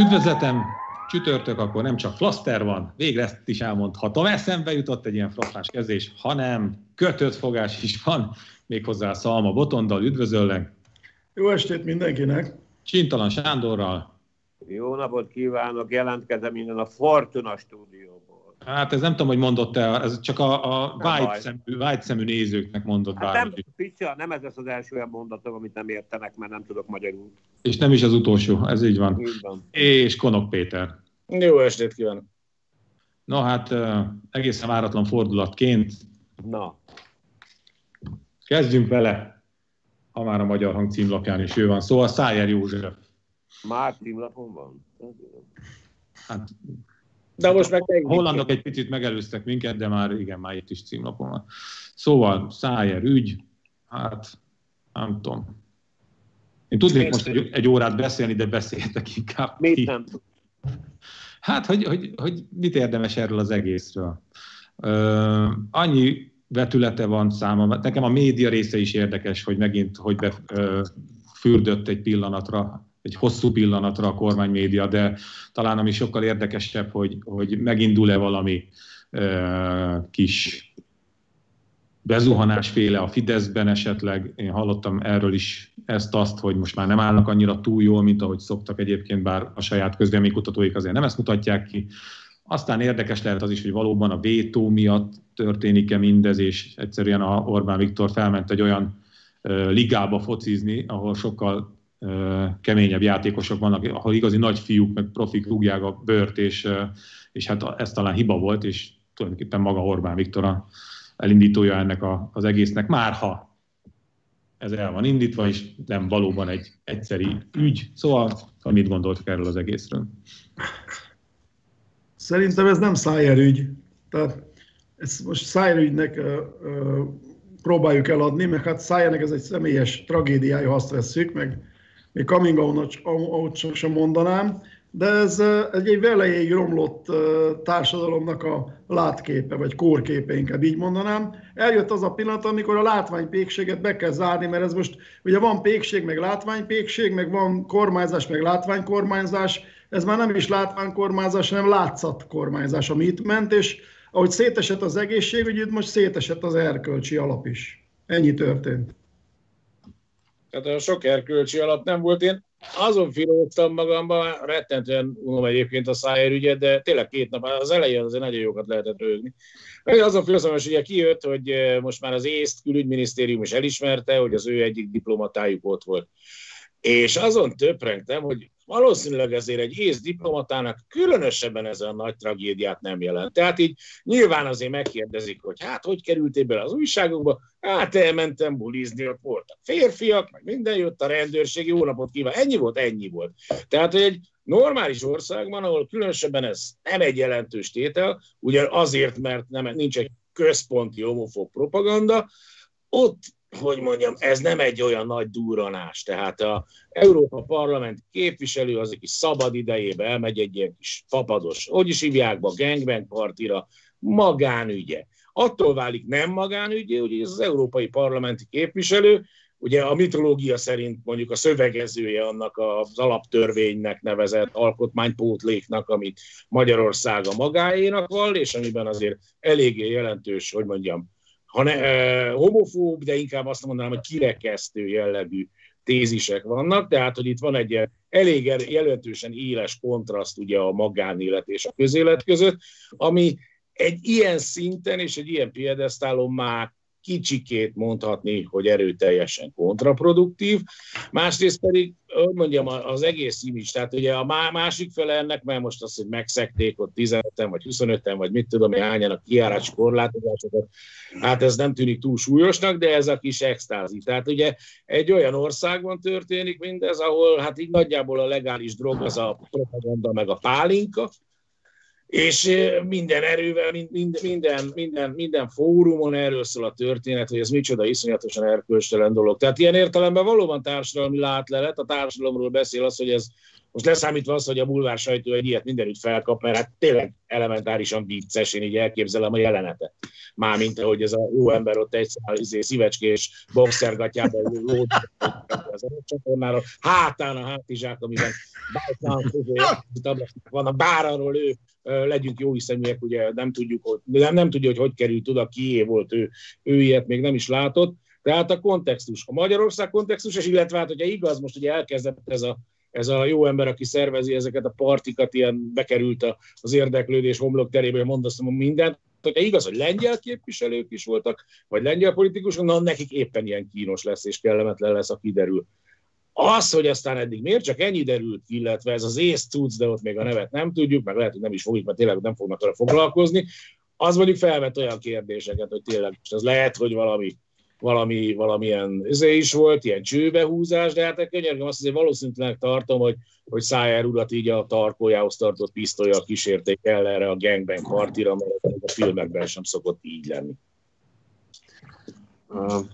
Üdvözletem! Csütörtök, akkor nem csak flaster van, végre ezt is elmondhatom. Eszembe jutott egy ilyen frappás kezdés, hanem kötött fogás is van, méghozzá Szalma Botondal. Üdvözöllek! Jó estét mindenkinek! Csintalan Sándorral. Jó napot kívánok, jelentkezem innen a Fortuna stúdióból. Hát ez nem tudom, hogy mondott-e, ez csak a, a white, szemű, white szemű nézőknek mondott hát bármi. Nem, picsa, nem ez lesz az első olyan mondatom, amit nem értenek, mert nem tudok magyarul. És nem is az utolsó, ez így van. Így van. És Konok Péter. Jó estét kívánok! No hát egészen váratlan fordulatként. Na. Kezdjünk vele, ha már a Magyar Hang címlapján is ő van. Szóval Szájer József. Már címlapon van? Hát, de most meg a hollandok egy picit megelőztek minket, de már igen, már itt is címlapon van. Szóval Szájer ügy, hát nem tudom. Én tudnék most egy, egy órát beszélni, de beszéltek inkább. Mit nem Hát, hogy, hogy, hogy mit érdemes erről az egészről? Uh, annyi vetülete van számomra. Nekem a média része is érdekes, hogy megint, hogy befürdött egy pillanatra, egy hosszú pillanatra a kormánymédia, de talán ami sokkal érdekesebb, hogy, hogy megindul-e valami uh, kis bezuhanásféle a Fideszben esetleg. Én hallottam erről is ezt-azt, hogy most már nem állnak annyira túl jól, mint ahogy szoktak egyébként, bár a saját közvéleménykutatóik azért nem ezt mutatják ki. Aztán érdekes lehet az is, hogy valóban a vétó miatt történik-e mindez, és egyszerűen a Orbán Viktor felment egy olyan ligába focizni, ahol sokkal keményebb játékosok vannak, ahol igazi nagy fiúk, meg profik rúgják a bört, és, és hát ez talán hiba volt, és tulajdonképpen maga Orbán Viktor a, elindítója ennek a, az egésznek, már ha ez el van indítva, és nem valóban egy egyszeri ügy. Szóval, mit gondoltok erről az egészről? Szerintem ez nem Szájer ügy. Tehát ezt most Szájer ügynek ö, ö, próbáljuk eladni, mert hát Szájernek ez egy személyes tragédiája, ha azt vesszük, meg még coming out sem mondanám, de ez egy, egy velejéig romlott társadalomnak a látképe, vagy kórképe, inkább így mondanám. Eljött az a pillanat, amikor a látványpékséget be kell zárni, mert ez most, ugye van pékség, meg látványpékség, meg van kormányzás, meg látványkormányzás, ez már nem is látványkormányzás, hanem látszatkormányzás, ami itt ment, és ahogy szétesett az egészségügy, most szétesett az erkölcsi alap is. Ennyi történt. Tehát a sok erkölcsi alap nem volt. Én azon filóztam magamban, rettentően unom egyébként a Szájer ügyet, de tényleg két nap, az elején azért nagyon jókat lehetett rögni. Azon filóztam, hogy ugye kijött, hogy most már az észt külügyminisztérium is elismerte, hogy az ő egyik diplomatájuk ott volt. És azon töprengtem, hogy valószínűleg ezért egy ész diplomatának különösebben ez a nagy tragédiát nem jelent. Tehát így nyilván azért megkérdezik, hogy hát hogy kerültél bele az újságokba, hát elmentem bulizni, ott voltak férfiak, meg minden jött a rendőrség, jó napot kíván. Ennyi volt, ennyi volt. Tehát, hogy egy normális országban, ahol különösebben ez nem egy jelentős tétel, ugye azért, mert nem, nincs egy központi homofób propaganda, ott hogy mondjam, ez nem egy olyan nagy durranás. Tehát a Európa Parlament képviselő az kis szabad idejébe elmegy egy ilyen kis fapados, hogy is hívják be, gangbang partira, magánügye. Attól válik nem magánügye, hogy ez az Európai Parlamenti képviselő, ugye a mitológia szerint mondjuk a szövegezője annak az alaptörvénynek nevezett alkotmánypótléknak, amit Magyarország a magáénak val, és amiben azért eléggé jelentős, hogy mondjam, hanem eh, homofób, de inkább azt mondanám, hogy kirekesztő jellegű tézisek vannak, tehát hogy itt van egy elég jelentősen éles kontraszt ugye a magánélet és a közélet között, ami egy ilyen szinten és egy ilyen piedesztálon már kicsikét mondhatni, hogy erőteljesen kontraproduktív, másrészt pedig, hogy mondjam, az egész image, tehát ugye a másik fele ennek, mert most azt, hogy megszekték ott 15-en, vagy 25-en, vagy mit tudom, hogy hányan a kiárási korlátozásokat, hát ez nem tűnik túl súlyosnak, de ez a kis extázi. Tehát ugye egy olyan országban történik mindez, ahol hát így nagyjából a legális drog az a propaganda meg a pálinka, és minden erővel, minden, minden, minden, minden fórumon erről szól a történet, hogy ez micsoda iszonyatosan erkölcstelen dolog. Tehát ilyen értelemben valóban társadalmi látlelet, a társadalomról beszél az, hogy ez Most leszámítva az, hogy a bulvár sajtó egy ilyet mindenütt felkap, mert hát tényleg elementárisan vicces, én így elképzelem a jelenetet. Mármint, hogy ez a jó ember ott egy izé, szívecskés boxergatjában lód az csatornára, hátán a hátizsák, amiben van a bár arról ő legyünk jó hiszeműek, ugye nem tudjuk, hogy, nem, nem tudja, hogy hogy került oda, kié volt ő, ő ilyet még nem is látott. Tehát a kontextus, a Magyarország kontextus, és illetve hát, hogyha igaz, most ugye elkezdett ez a ez a jó ember, aki szervezi ezeket a partikat, ilyen bekerült az érdeklődés homlok terébe, mondasztom mindent, hogyha igaz, hogy lengyel képviselők is voltak, vagy lengyel politikusok, na nekik éppen ilyen kínos lesz és kellemetlen lesz, aki derül. Az, hogy aztán eddig miért csak ennyi derült, illetve ez az ész cucc, de ott még a nevet nem tudjuk, meg lehet, hogy nem is fogjuk, mert tényleg nem fognak vele foglalkozni, az mondjuk felvet olyan kérdéseket, hogy tényleg most az lehet, hogy valami valami, valamilyen izé is volt, ilyen csőbehúzás, de hát könyörgöm, azt azért valószínűleg tartom, hogy, hogy Szájár urat így a tarkójához tartott pisztolya kísérték el erre a gangbang partira, mert a filmekben sem szokott így lenni. Uh,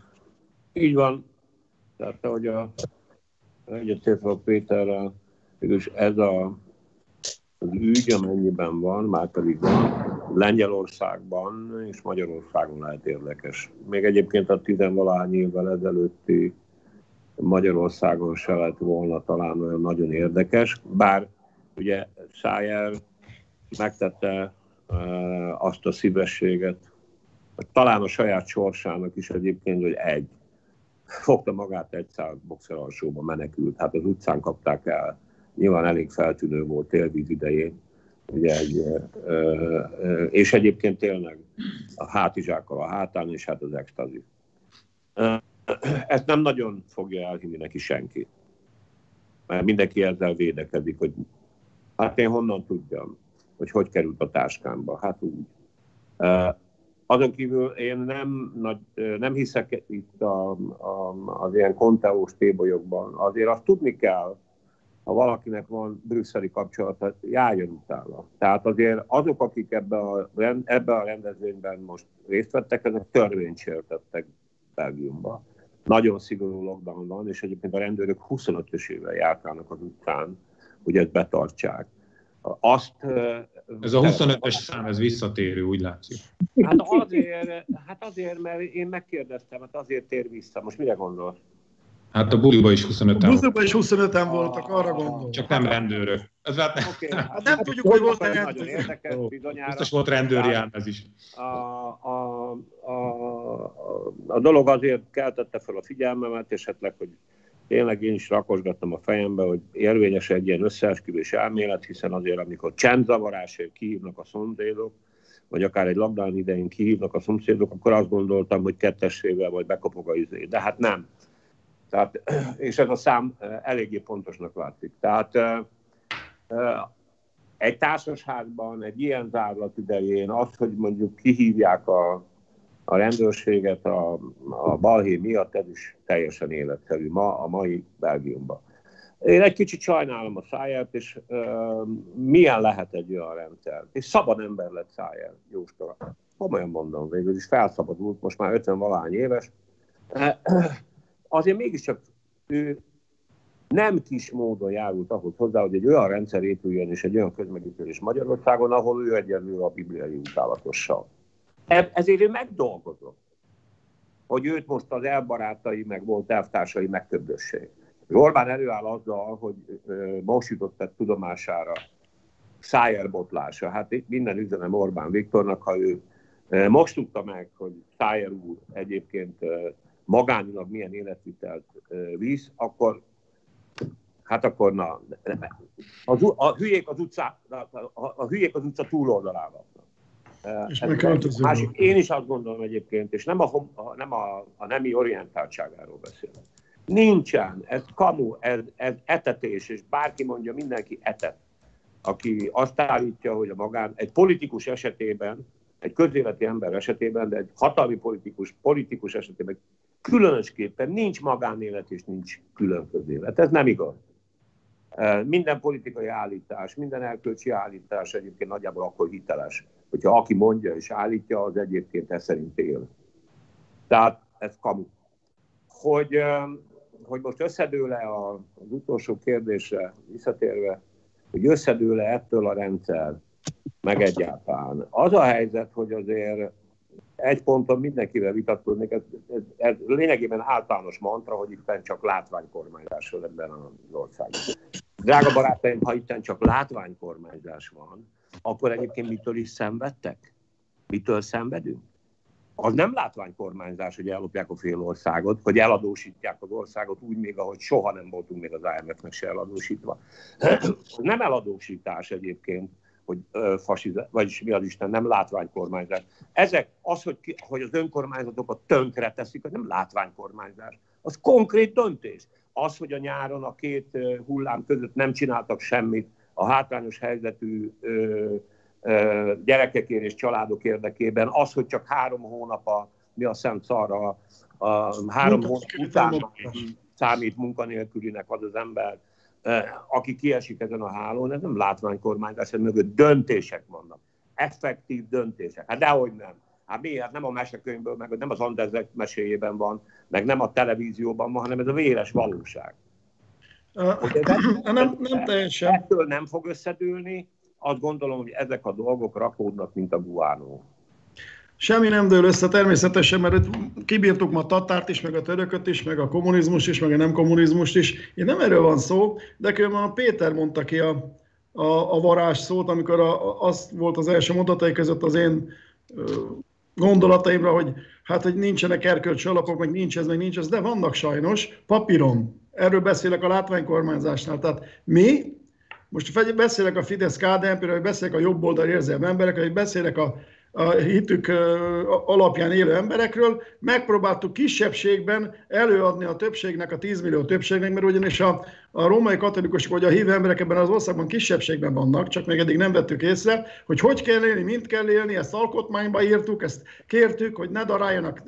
így van. Tehát, hogy a egyetértve Péterrel, mégis ez a, az ügy, amennyiben van, már pedig van, Lengyelországban és Magyarországon lehet érdekes. Még egyébként a tizenvalány évvel ezelőtti Magyarországon se lett volna talán olyan nagyon érdekes, bár ugye Szájer megtette uh, azt a szívességet, talán a saját sorsának is egyébként, hogy egy. Fogta magát egy száz boxer alsóba, menekült. Hát az utcán kapták el. Nyilván elég feltűnő volt télvíz idején Ugye egy, és egyébként tényleg a hátizsákkal a hátán, és hát az extazi. Ezt nem nagyon fogja elhinni neki senki. Mert mindenki ezzel védekezik, hogy hát én honnan tudjam, hogy hogy került a táskámba. Hát úgy. Azon kívül én nem, nagy, nem hiszek itt a, a, az ilyen konteós tébolyokban. Azért azt tudni kell, ha valakinek van brüsszeli kapcsolata, járjon utána. Tehát azért azok, akik ebbe a, ebbe a rendezvényben most részt vettek, ezek törvényt sértettek Belgiumba. Nagyon szigorú lockdown van, és egyébként a rendőrök 25-ösével járkálnak az utcán, hogy ezt betartsák. Azt, ez a 25-es szám, ez visszatérő, úgy látszik. Hát azért, hát azért, mert én megkérdeztem, hát azért tér vissza. Most mire gondolsz? Hát a buliba is 25-en A buliba is 25-en voltak, arra gondolom. Csak nem rendőrök. Ez hát, okay, hát nem hát tudjuk, hogy volt rendőr. Nagyon érdekes, bizonyára. Biztos volt rendőri ám ez is. A, a, a, a, dolog azért keltette fel a figyelmemet, és esetleg, hogy tényleg én is rakosgattam a fejembe, hogy érvényes egy ilyen összeesküvés elmélet, hiszen azért, amikor csendzavarásért kihívnak a szomszédok, vagy akár egy lockdown idején kihívnak a szomszédok, akkor azt gondoltam, hogy kettessével vagy bekopog a izé. De hát nem tehát, és ez a szám eléggé pontosnak látszik. Tehát egy társasházban, egy ilyen zárlat idején az, hogy mondjuk kihívják a, a rendőrséget a, a balhé miatt, ez is teljesen életszerű ma a mai Belgiumban. Én egy kicsit sajnálom a száját, és uh, milyen lehet egy olyan rendszer. És szabad ember lett száját, Jóska. Komolyan mondom, végül is felszabadult, most már 50 valány éves azért mégiscsak ő nem kis módon járult ahhoz hozzá, hogy egy olyan rendszer épüljön és egy olyan közmegítélés Magyarországon, ahol ő egyenlő a bibliai utálatossal. Ezért ő megdolgozott, hogy őt most az elbarátai, meg volt elvtársai megtöbbössék. Orbán előáll azzal, hogy most jutott egy tudomására Szájer botlása. Hát itt minden üzenem Orbán Viktornak, ha ő most tudta meg, hogy Szájer úr egyébként magánilag milyen életvitelt visz, akkor hát akkor na, a, a, hülyék az utca, a, a hülyék az utca túloldalán vannak. És másik, én is azt gondolom egyébként, és nem a, nem a, a nemi orientáltságáról beszélek. Nincsen, ez kamu, ez, ez etetés, és bárki mondja, mindenki etet, aki azt állítja, hogy a magán, egy politikus esetében, egy közéleti ember esetében, de egy hatalmi politikus, politikus esetében Különösképpen nincs magánélet és nincs külön közélet. Ez nem igaz. Minden politikai állítás, minden elkölcsi állítás egyébként nagyjából akkor hiteles, hogyha aki mondja és állítja, az egyébként ez szerint él. Tehát ez kamu. Hogy, hogy most összedőle az utolsó kérdésre visszatérve, hogy összedőle ettől a rendszer, meg egyáltalán. Az a helyzet, hogy azért egy ponton mindenkivel vitatkoznék, ez, ez, ez lényegében általános mantra, hogy itt csak látványkormányzás van ebben az országban. Drága barátaim, ha itt csak látványkormányzás van, akkor egyébként mitől is szenvedtek? Mitől szenvedünk? Az nem látványkormányzás, hogy ellopják a fél országot, hogy eladósítják az országot úgy még, ahogy soha nem voltunk még az IMF-nek se eladósítva. Az nem eladósítás egyébként, hogy fasizmus, vagyis mi az Isten, nem látványkormányzás. Ezek, az, hogy, ki, hogy az önkormányzatokat tönkre teszik, az nem látványkormányzás. Az konkrét döntés. Az, hogy a nyáron a két hullám között nem csináltak semmit a hátrányos helyzetű ö, ö, gyerekekért és családok érdekében, az, hogy csak három hónap a, mi a szent szarra, a három hónap után számít munkanélkülinek az az ember, aki kiesik ezen a hálón, ez nem látványkormányzás, ez mögött döntések vannak. Effektív döntések. Hát dehogy nem. Hát miért? Nem a mesekönyvből, meg nem az Andersek meséjében van, meg nem a televízióban van, hanem ez a véres valóság. Uh, nem, nem teljesen. Ettől nem fog összedőlni, azt gondolom, hogy ezek a dolgok rakódnak, mint a guánó. Semmi nem dől össze természetesen, mert kibírtuk ma tatárt is, meg a törököt is, meg a kommunizmus is, meg a nem kommunizmus is. Én nem erről van szó, de különben a Péter mondta ki a, a, a varázs szót, amikor a, az volt az első mondatai között az én gondolataimra, hogy hát, hogy nincsenek erkölcsi alapok, meg nincs ez, meg nincs ez, de vannak sajnos, papíron. Erről beszélek a látványkormányzásnál. Tehát mi, most beszélek a Fidesz KDNP-ről, beszélek a jobb oldal érzelmi emberekről, beszélek a a hitük alapján élő emberekről, megpróbáltuk kisebbségben előadni a többségnek, a 10 millió többségnek, mert ugyanis a, a római katolikusok vagy a hívő emberek ebben az országban kisebbségben vannak, csak még eddig nem vettük észre, hogy hogy kell élni, mint kell élni, ezt alkotmányba írtuk, ezt kértük, hogy ne daráljanak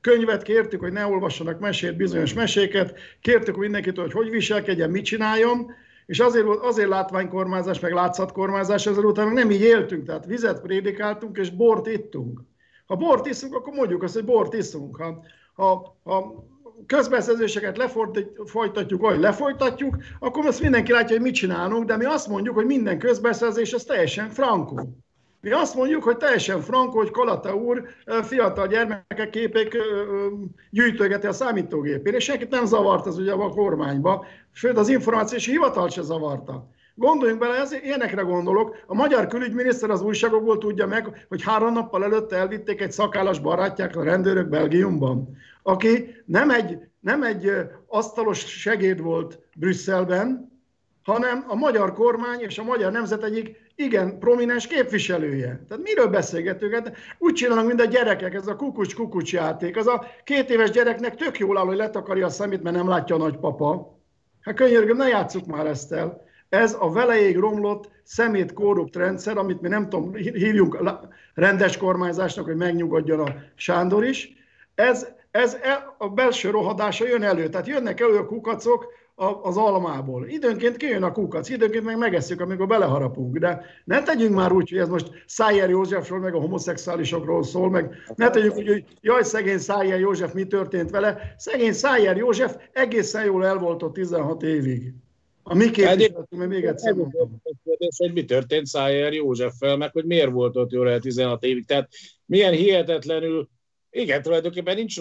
könyvet, kértük, hogy ne olvassanak mesét, bizonyos meséket, kértük mindenkitől, hogy hogy viselkedjen, mit csináljon, és azért azért látványkormányzás, meg látszatkormányzás, ezzel utána nem így éltünk, tehát vizet prédikáltunk, és bort ittunk. Ha bort iszunk, akkor mondjuk azt, hogy bort iszunk. Ha, ha, ha közbeszerzéseket lefolytatjuk, vagy lefolytatjuk, akkor azt mindenki látja, hogy mit csinálunk, de mi azt mondjuk, hogy minden közbeszerzés az teljesen frankó. Mi azt mondjuk, hogy teljesen frankó, hogy Kalata úr fiatal gyermekek képek gyűjtögeti a számítógépén, és senkit nem zavart az ugye a kormányba, sőt az információs hivatal se zavarta. Gondoljunk bele, ez, ilyenekre gondolok. A magyar külügyminiszter az újságokból tudja meg, hogy három nappal előtt elvitték egy szakállas barátják a rendőrök Belgiumban, aki nem egy, nem egy asztalos segéd volt Brüsszelben, hanem a magyar kormány és a magyar nemzet egyik igen prominens képviselője. Tehát miről beszélgetünk? Hát úgy csinálnak, mint a gyerekek, ez a kukucs-kukucs játék. Az a két éves gyereknek tök jól áll, hogy letakarja a szemét, mert nem látja a nagypapa. Hát könyörgöm, ne játsszuk már ezt el. Ez a veleig romlott, szemét korrupt rendszer, amit mi nem tudom, hívjunk rendes kormányzásnak, hogy megnyugodjon a Sándor is. Ez, ez a belső rohadása jön elő. Tehát jönnek elő a kukacok, az almából. Időnként kijön a kukac, időnként meg megesszük, amikor beleharapunk, de ne tegyünk már úgy, hogy ez most Szájer Józsefről, meg a homoszexuálisokról szól, meg ne tegyünk úgy, hogy jaj, szegény Szájer József, mi történt vele. Szegény Szájer József egészen jól el volt ott 16 évig. A mi képviseletünk, még egyszer mondom. Hogy mi történt Szájer Józseffel, meg hogy miért volt ott jól el 16 évig. Tehát milyen hihetetlenül, igen, tulajdonképpen nincs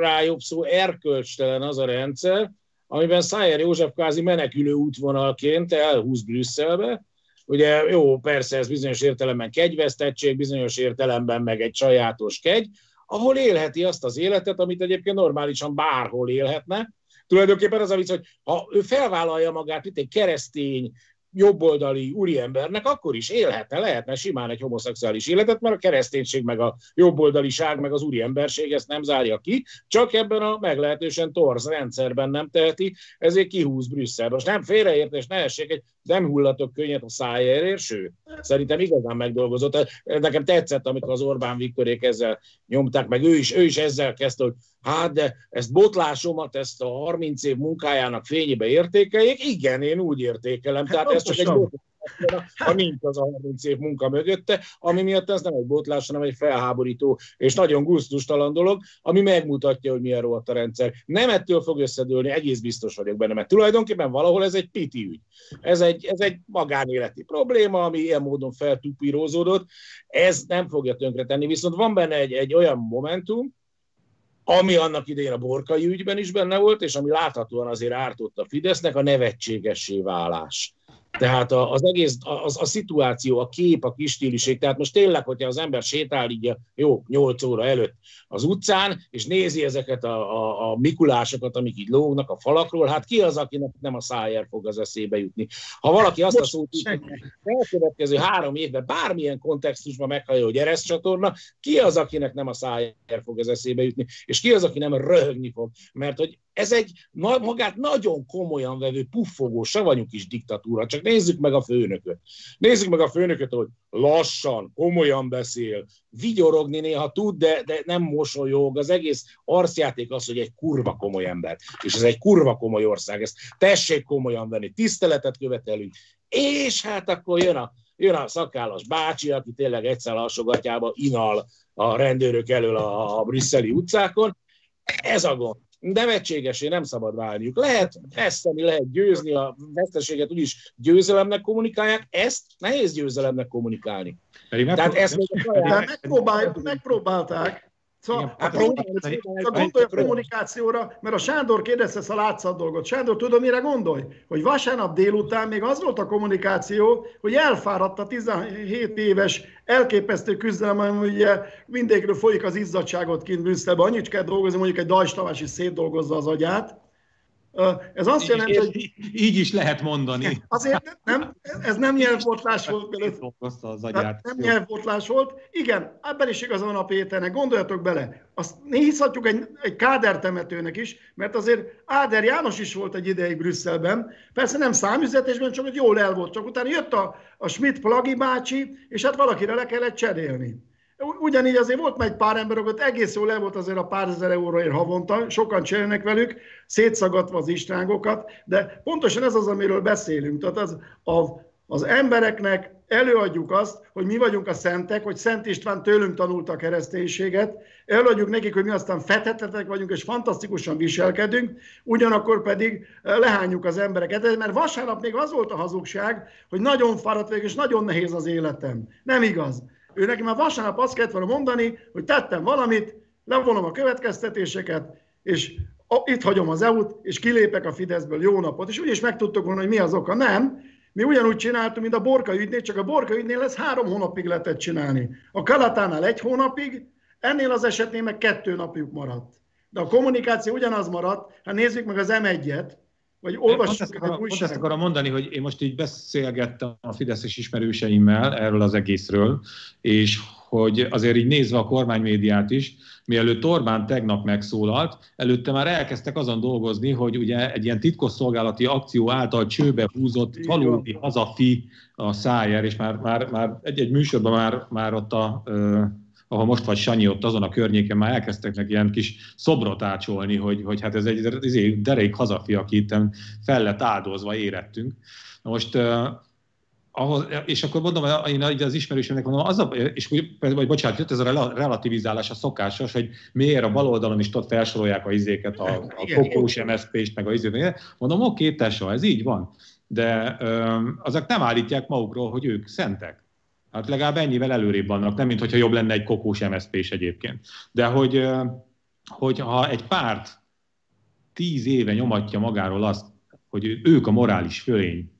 rá jobb szó, erkölcstelen az a rendszer, amiben Szájer József kvázi menekülő útvonalként elhúz Brüsszelbe. Ugye jó, persze ez bizonyos értelemben kegyvesztettség, bizonyos értelemben meg egy sajátos kegy, ahol élheti azt az életet, amit egyébként normálisan bárhol élhetne. Tulajdonképpen az a vicc, hogy ha ő felvállalja magát, itt egy keresztény, jobboldali úriembernek, akkor is élhetne, lehetne simán egy homoszexuális életet, mert a kereszténység, meg a jobboldaliság, meg az úriemberség ezt nem zárja ki, csak ebben a meglehetősen torz rendszerben nem teheti, ezért kihúz Brüsszel. Most nem félreértés, ne essék, egy nem hullatok könnyet a szájáért, sőt, szerintem igazán megdolgozott. Nekem tetszett, amikor az Orbán Viktorék ezzel nyomták, meg ő is, ő is ezzel kezdte, hogy hát de ezt botlásomat, ezt a 30 év munkájának fényébe értékeljék. Igen, én úgy értékelem. Hát Tehát ez csak egy ha nincs az a 30 év munka mögötte, ami miatt ez nem egy botlás, hanem egy felháborító és nagyon gusztustalan dolog, ami megmutatja, hogy milyen rohadt a rendszer. Nem ettől fog összedőlni, egész biztos vagyok benne, mert tulajdonképpen valahol ez egy piti ügy. Ez egy, ez egy magánéleti probléma, ami ilyen módon feltupírózódott. Ez nem fogja tönkretenni, viszont van benne egy, egy olyan momentum, ami annak idején a borkai ügyben is benne volt, és ami láthatóan azért ártott a Fidesznek, a nevetségessé válás. Tehát az egész, az, a szituáció, a kép, a kistíliség, tehát most tényleg, hogyha az ember sétál így jó, 8 óra előtt az utcán, és nézi ezeket a, a, a mikulásokat, amik így lógnak a falakról, hát ki az, akinek nem a szájér fog az eszébe jutni. Ha valaki azt most a szót hogy elkövetkező három évben bármilyen kontextusban meghallja, hogy ereszt csatorna, ki az, akinek nem a szájér fog az eszébe jutni, és ki az, aki nem röhögni fog, mert hogy ez egy magát nagyon komolyan vevő, puffogó, savanyú kis diktatúra. Csak nézzük meg a főnököt. Nézzük meg a főnököt, hogy lassan, komolyan beszél, vigyorogni néha tud, de, de nem mosolyog. Az egész arcjáték az, hogy egy kurva komoly ember. És ez egy kurva komoly ország. Ezt tessék komolyan venni, tiszteletet követelünk. És hát akkor jön a, jön a szakállas bácsi, aki tényleg egyszer alsogatjába inal a rendőrök elől a, a brüsszeli utcákon. Ez a gond nevetségesé nem szabad válniuk. Lehet veszteni, lehet győzni, a veszteséget úgyis győzelemnek kommunikálják, ezt nehéz győzelemnek kommunikálni. Pedig Tehát ezt megpróbálják, megpróbálták, Szóval hát gondolj a kommunikációra, mert a Sándor kérdezte ezt a látszat dolgot. Sándor, tudod, mire gondolj? Hogy vasárnap délután még az volt a kommunikáció, hogy elfáradt a 17 éves elképesztő küzdelem, hogy ugye mindegyikről folyik az izzadságot kint Brüsszelben. Annyit kell dolgozni, mondjuk egy Dajs Tamás is szétdolgozza az agyát, ez azt így jelenti, hogy... Így is lehet mondani. Azért nem, ez nem nyelvbotlás volt. Az agyát. Nem nyelvbotlás volt. Igen, ebben is igaz van a Péternek. Gondoljatok bele. Azt nézhatjuk egy, egy Káder temetőnek is, mert azért Áder János is volt egy ideig Brüsszelben. Persze nem számüzetésben, csak hogy jól el volt. Csak utána jött a, a Schmidt Plagi bácsi, és hát valakire le kellett cserélni. Ugyanígy azért volt egy pár ember, ott egész jól el volt azért a pár ezer euróért havonta, sokan cserélnek velük, szétszagadva az istrángokat, de pontosan ez az, amiről beszélünk. Tehát az, a, az embereknek előadjuk azt, hogy mi vagyunk a szentek, hogy Szent István tőlünk tanulta a kereszténységet, előadjuk nekik, hogy mi aztán fethetetek vagyunk, és fantasztikusan viselkedünk, ugyanakkor pedig lehányjuk az embereket. Mert vasárnap még az volt a hazugság, hogy nagyon fáradt vagyok, és nagyon nehéz az életem. Nem igaz. Ő neki már vasárnap azt kellett volna mondani, hogy tettem valamit, levonom a következtetéseket, és itt hagyom az EU-t, és kilépek a Fideszből, jó napot. És úgyis megtudtuk volna, hogy mi az oka. Nem, mi ugyanúgy csináltunk, mint a Borka ügynél, csak a Borka ügynél lesz három hónapig lehetett csinálni. A Kalatánál egy hónapig, ennél az esetnél meg kettő napjuk maradt. De a kommunikáció ugyanaz maradt, hát nézzük meg az M1-et, vagy olvassuk ezt, akarom, ezt akarom mondani, hogy én most így beszélgettem a Fideszes ismerőseimmel erről az egészről, és hogy azért így nézve a kormánymédiát is, mielőtt Orbán tegnap megszólalt, előtte már elkezdtek azon dolgozni, hogy ugye egy ilyen titkosszolgálati akció által csőbe húzott valódi hazafi a szájer, és már, már, már egy-egy műsorban már, már ott a ahol most vagy Sanyi ott azon a környéken már elkezdtek neki ilyen kis szobrot ácsolni, hogy, hogy hát ez egy, egy izé, derék hazafi, aki itt fel lett áldozva érettünk. most uh, ahhoz, és akkor mondom, én az ismerősömnek mondom, az a, és vagy bocsánat, jött ez a relativizálás a szokásos, hogy miért a baloldalon is ott felsorolják a izéket, a, a kokós MSZP-st, meg a izéket. Mondom, oké, tesó, ez így van. De um, azok nem állítják magukról, hogy ők szentek. Hát legalább ennyivel előrébb vannak, nem mint hogyha jobb lenne egy kokós mszp is egyébként. De hogy, hogy ha egy párt tíz éve nyomatja magáról azt, hogy ők a morális fölény,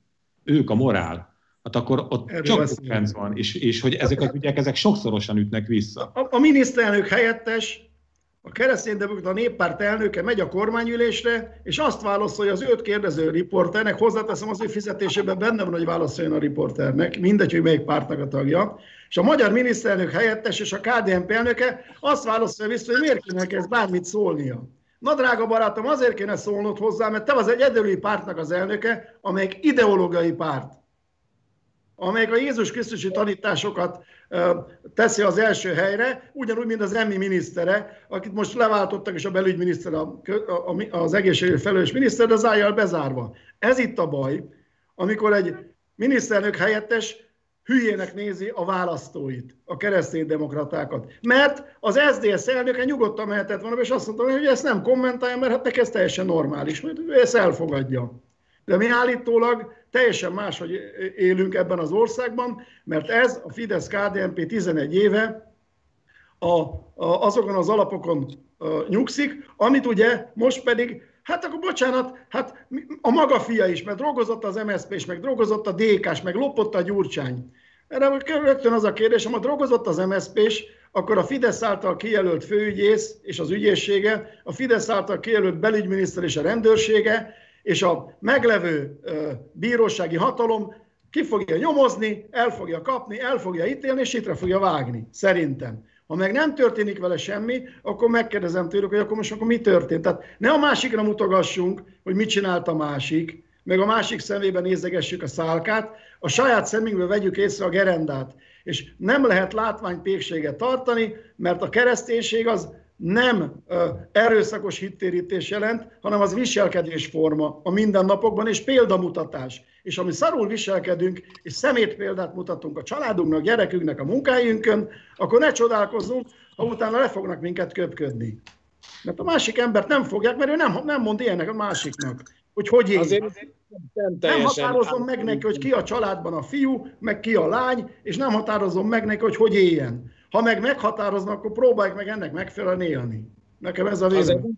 ők a morál, hát akkor ott Erről csak pénz van, és, és hogy ezek az ügyek, ezek sokszorosan ütnek vissza. A, a miniszterelnök helyettes a kereszténydemokrata néppárt elnöke megy a kormányülésre, és azt válaszolja az öt kérdező riporternek, hozzáteszem az ő fizetésében benne van, hogy válaszoljon a riporternek, mindegy, hogy melyik pártnak a tagja, és a magyar miniszterelnök helyettes és a KDNP elnöke azt válaszolja vissza, hogy miért kéne ez bármit szólnia. Na drága barátom, azért kéne szólnod hozzá, mert te az egy egyedüli pártnak az elnöke, amelyik ideológiai párt amelyik a Jézus Krisztusi tanításokat teszi az első helyre, ugyanúgy, mint az emmi minisztere, akit most leváltottak, és a belügyminiszter az egészségügyi felelős miniszter, de zájjal bezárva. Ez itt a baj, amikor egy miniszterelnök helyettes hülyének nézi a választóit, a kereszténydemokratákat. Mert az SZDSZ elnöke nyugodtan mehetett volna, és azt mondta, hogy ezt nem kommentálja, mert hát neki ez teljesen normális, mert ő ezt elfogadja. De mi állítólag teljesen máshogy élünk ebben az országban, mert ez a Fidesz-KDNP 11 éve a, a, azokon az alapokon a, nyugszik, amit ugye most pedig Hát akkor bocsánat, hát a maga fia is, mert drogozott az MSZP is, meg drogozott a DK-s, meg lopott a Gyurcsány. Erre rögtön az a kérdés, ha drogozott az MSZP akkor a Fidesz által kijelölt főügyész és az ügyészsége, a Fidesz által kijelölt belügyminiszter és a rendőrsége, és a meglevő bírósági hatalom ki fogja nyomozni, el fogja kapni, el fogja ítélni, és itt fogja vágni, szerintem. Ha meg nem történik vele semmi, akkor megkérdezem tőlük, hogy akkor most akkor mi történt. Tehát ne a másikra mutogassunk, hogy mit csinált a másik, meg a másik szemébe nézegessük a szálkát, a saját szemünkbe vegyük észre a gerendát. És nem lehet látványpékséget tartani, mert a kereszténység az nem erőszakos hittérítés jelent, hanem az viselkedésforma a mindennapokban, és példamutatás. És ami szarul viselkedünk, és szemét példát mutatunk a családunknak, gyerekünknek, a munkájunkön, akkor ne csodálkozzunk, ha utána le fognak minket köpködni. Mert a másik embert nem fogják, mert ő nem, nem mond ilyenek a másiknak, hogy hogy él. Azért, nem, nem határozom meg neki, hogy ki a családban a fiú, meg ki a lány, és nem határozom meg neki, hogy hogy éljen. Ha meg meghatároznak, akkor próbáljuk meg ennek megfelelően élni. Nekem ez a vélemény.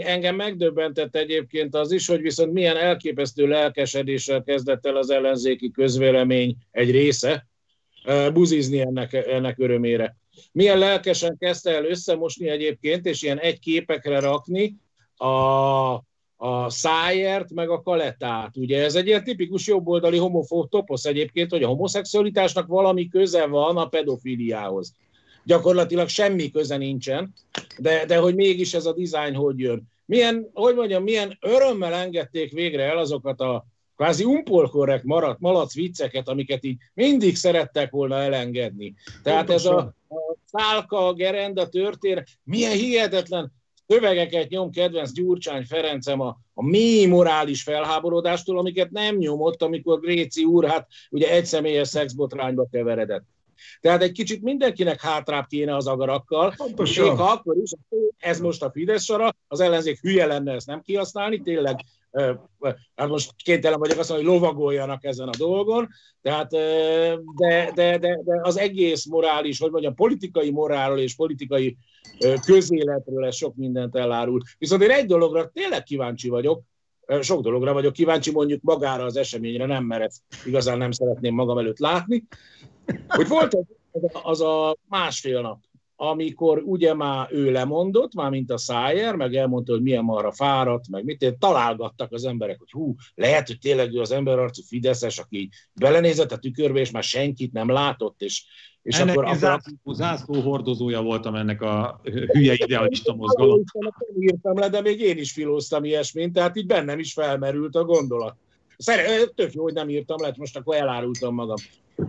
Engem megdöbbentett egyébként az is, hogy viszont milyen elképesztő lelkesedéssel kezdett el az ellenzéki közvélemény egy része buzizni ennek, ennek örömére. Milyen lelkesen kezdte el összemosni egyébként, és ilyen egy képekre rakni a, a szájért, meg a kaletát. Ugye ez egy ilyen tipikus jobboldali homofób toposz egyébként, hogy a homoszexualitásnak valami köze van a pedofiliához. Gyakorlatilag semmi köze nincsen, de, de hogy mégis ez a dizájn hogy jön. Milyen, hogy mondjam, milyen örömmel engedték végre el azokat a kvázi umpolkorrekt maradt malac vicceket, amiket így mindig szerettek volna elengedni. Tehát Pontosan. ez a, a szálka, a gerenda történet, milyen hihetetlen szövegeket nyom kedvenc Gyurcsány Ferencem a, a mély morális felháborodástól, amiket nem nyomott, amikor Gréci úr hát ugye egyszemélyes szexbotrányba keveredett. Tehát egy kicsit mindenkinek hátrább kéne az agarakkal, Pontosan. még ha akkor is, ez most a Fidesz sora, az ellenzék hülye lenne ezt nem kihasználni, tényleg hát most kénytelen vagyok azt mondani, hogy lovagoljanak ezen a dolgon, tehát, de, de, de, de az egész morális, hogy mondjam, politikai morálról és politikai közéletről ez sok mindent elárul. Viszont én egy dologra tényleg kíváncsi vagyok, sok dologra vagyok kíváncsi, mondjuk magára az eseményre nem, mert igazán nem szeretném magam előtt látni, hogy volt az, a másfél nap, amikor ugye már ő lemondott, már mint a Szájer, meg elmondta, hogy milyen marra fáradt, meg mit, találgattak az emberek, hogy hú, lehet, hogy tényleg ő az emberarcú Fideszes, aki belenézett a tükörbe, és már senkit nem látott, és, és ennek akkor... Zászló, zászló hordozója voltam ennek a hülye idealista mozgalom. Nem írtam le, de még én is filóztam ilyesmint, tehát így bennem is felmerült a gondolat. Szeret, tök jó, hogy nem írtam le, most akkor elárultam magam.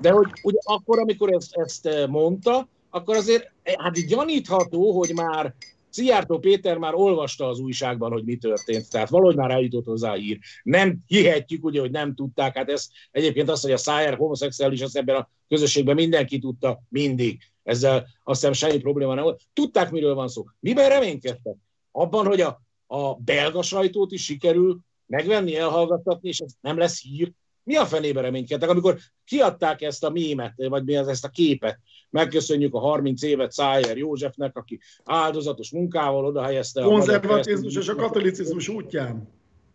De hogy ugye akkor, amikor ezt, ezt mondta, akkor azért hát gyanítható, hogy már Szijjártó Péter már olvasta az újságban, hogy mi történt, tehát valahogy már eljutott hozzá a hír. Nem hihetjük, ugye, hogy nem tudták, hát ez egyébként az, hogy a Szájer homoszexuális, az ebben a közösségben mindenki tudta mindig. Ezzel azt hiszem semmi probléma nem volt. Tudták, miről van szó. Miben reménykedtek? Abban, hogy a, a belga sajtót is sikerül megvenni, elhallgattatni, és ez nem lesz hír. Mi a fenébe reménykedtek, amikor kiadták ezt a mémet, vagy mi az, ezt a képet, megköszönjük a 30 évet Szájer Józsefnek, aki áldozatos munkával oda helyezte a konzervatizmus és a katolicizmus útján.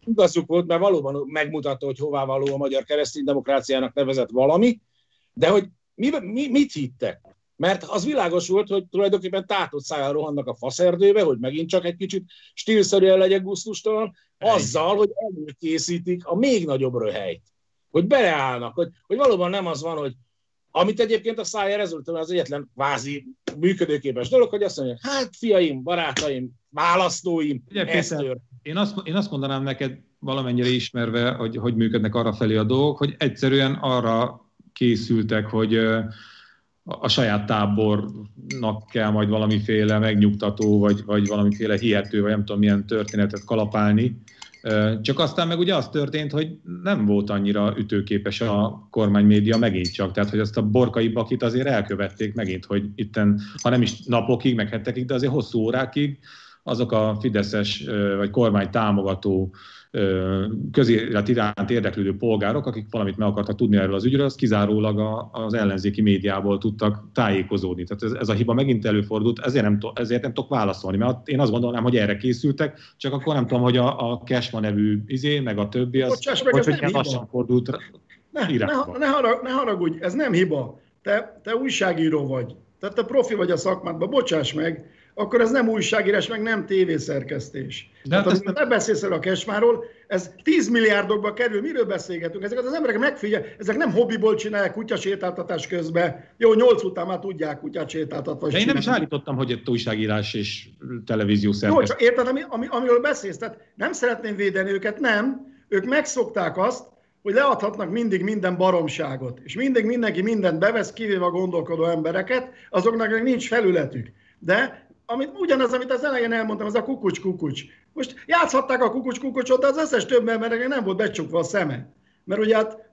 Igazuk volt, mert valóban megmutatta, hogy hová való a magyar kereszténydemokráciának nevezett valami, de hogy mi, mi, mit hittek? Mert az világos volt, hogy tulajdonképpen tátott szájjal rohannak a faszerdőbe, hogy megint csak egy kicsit stílszerűen legyek gusztustalan, azzal, hogy előkészítik a még nagyobb röhelyt. Hogy beleállnak, hogy, hogy valóban nem az van, hogy amit egyébként a Szájer rezultál az egyetlen vázi működőképes dolog, hogy azt mondja, hát fiaim, barátaim, választóim, Ugye, Péter, én, azt, én azt mondanám neked valamennyire ismerve, hogy hogy működnek arra felé a dolgok, hogy egyszerűen arra készültek, hogy a saját tábornak kell majd valamiféle megnyugtató, vagy, vagy valamiféle hihető, vagy nem tudom milyen történetet kalapálni, Csak aztán meg ugye az történt, hogy nem volt annyira ütőképes a kormánymédia megint csak, tehát hogy azt a borkai bakit azért elkövették megint, hogy itten, ha nem is napokig, meg hetekig, de azért hosszú órákig azok a fideszes vagy kormány támogató közélet iránt érdeklődő polgárok, akik valamit meg akartak tudni erről az ügyről, az kizárólag az ellenzéki médiából tudtak tájékozódni. Tehát ez, ez a hiba megint előfordult, ezért nem, ezért nem tudok válaszolni, mert én azt gondolnám, hogy erre készültek, csak akkor nem tudom, hogy a, a Kesma nevű izé, meg a többi, az Bocsáss meg, hogy, ez hogy lassan fordult ne, ne, ne, harag, ne haragudj, ez nem hiba. Te, te újságíró vagy. Tehát te profi vagy a szakmádban, bocsáss meg, akkor ez nem újságírás, meg nem tévészerkesztés. De Tehát, hát amikor te beszélsz el a Kesmáról, ez 10 milliárdokba kerül, miről beszélgetünk? Ezeket az emberek megfigyel, ezek nem hobbiból csinálják kutyasétáltatás közben. Jó, 8 után már tudják kutyát sétáltatva. De én nem is állítottam, hogy itt újságírás és televízió szerkesztés. Jó, csak érted, ami, ami, amiről beszélsz? Tehát nem szeretném védeni őket, nem. Ők megszokták azt, hogy leadhatnak mindig minden baromságot, és mindig mindenki mindent bevesz, kivéve a gondolkodó embereket, azoknak nincs felületük. De amit, ugyanaz, amit az elején elmondtam, az a kukucs-kukucs. Most játszhatták a kukucs-kukucsot, de az összes több embernek nem volt becsukva a szeme. Mert ugye hát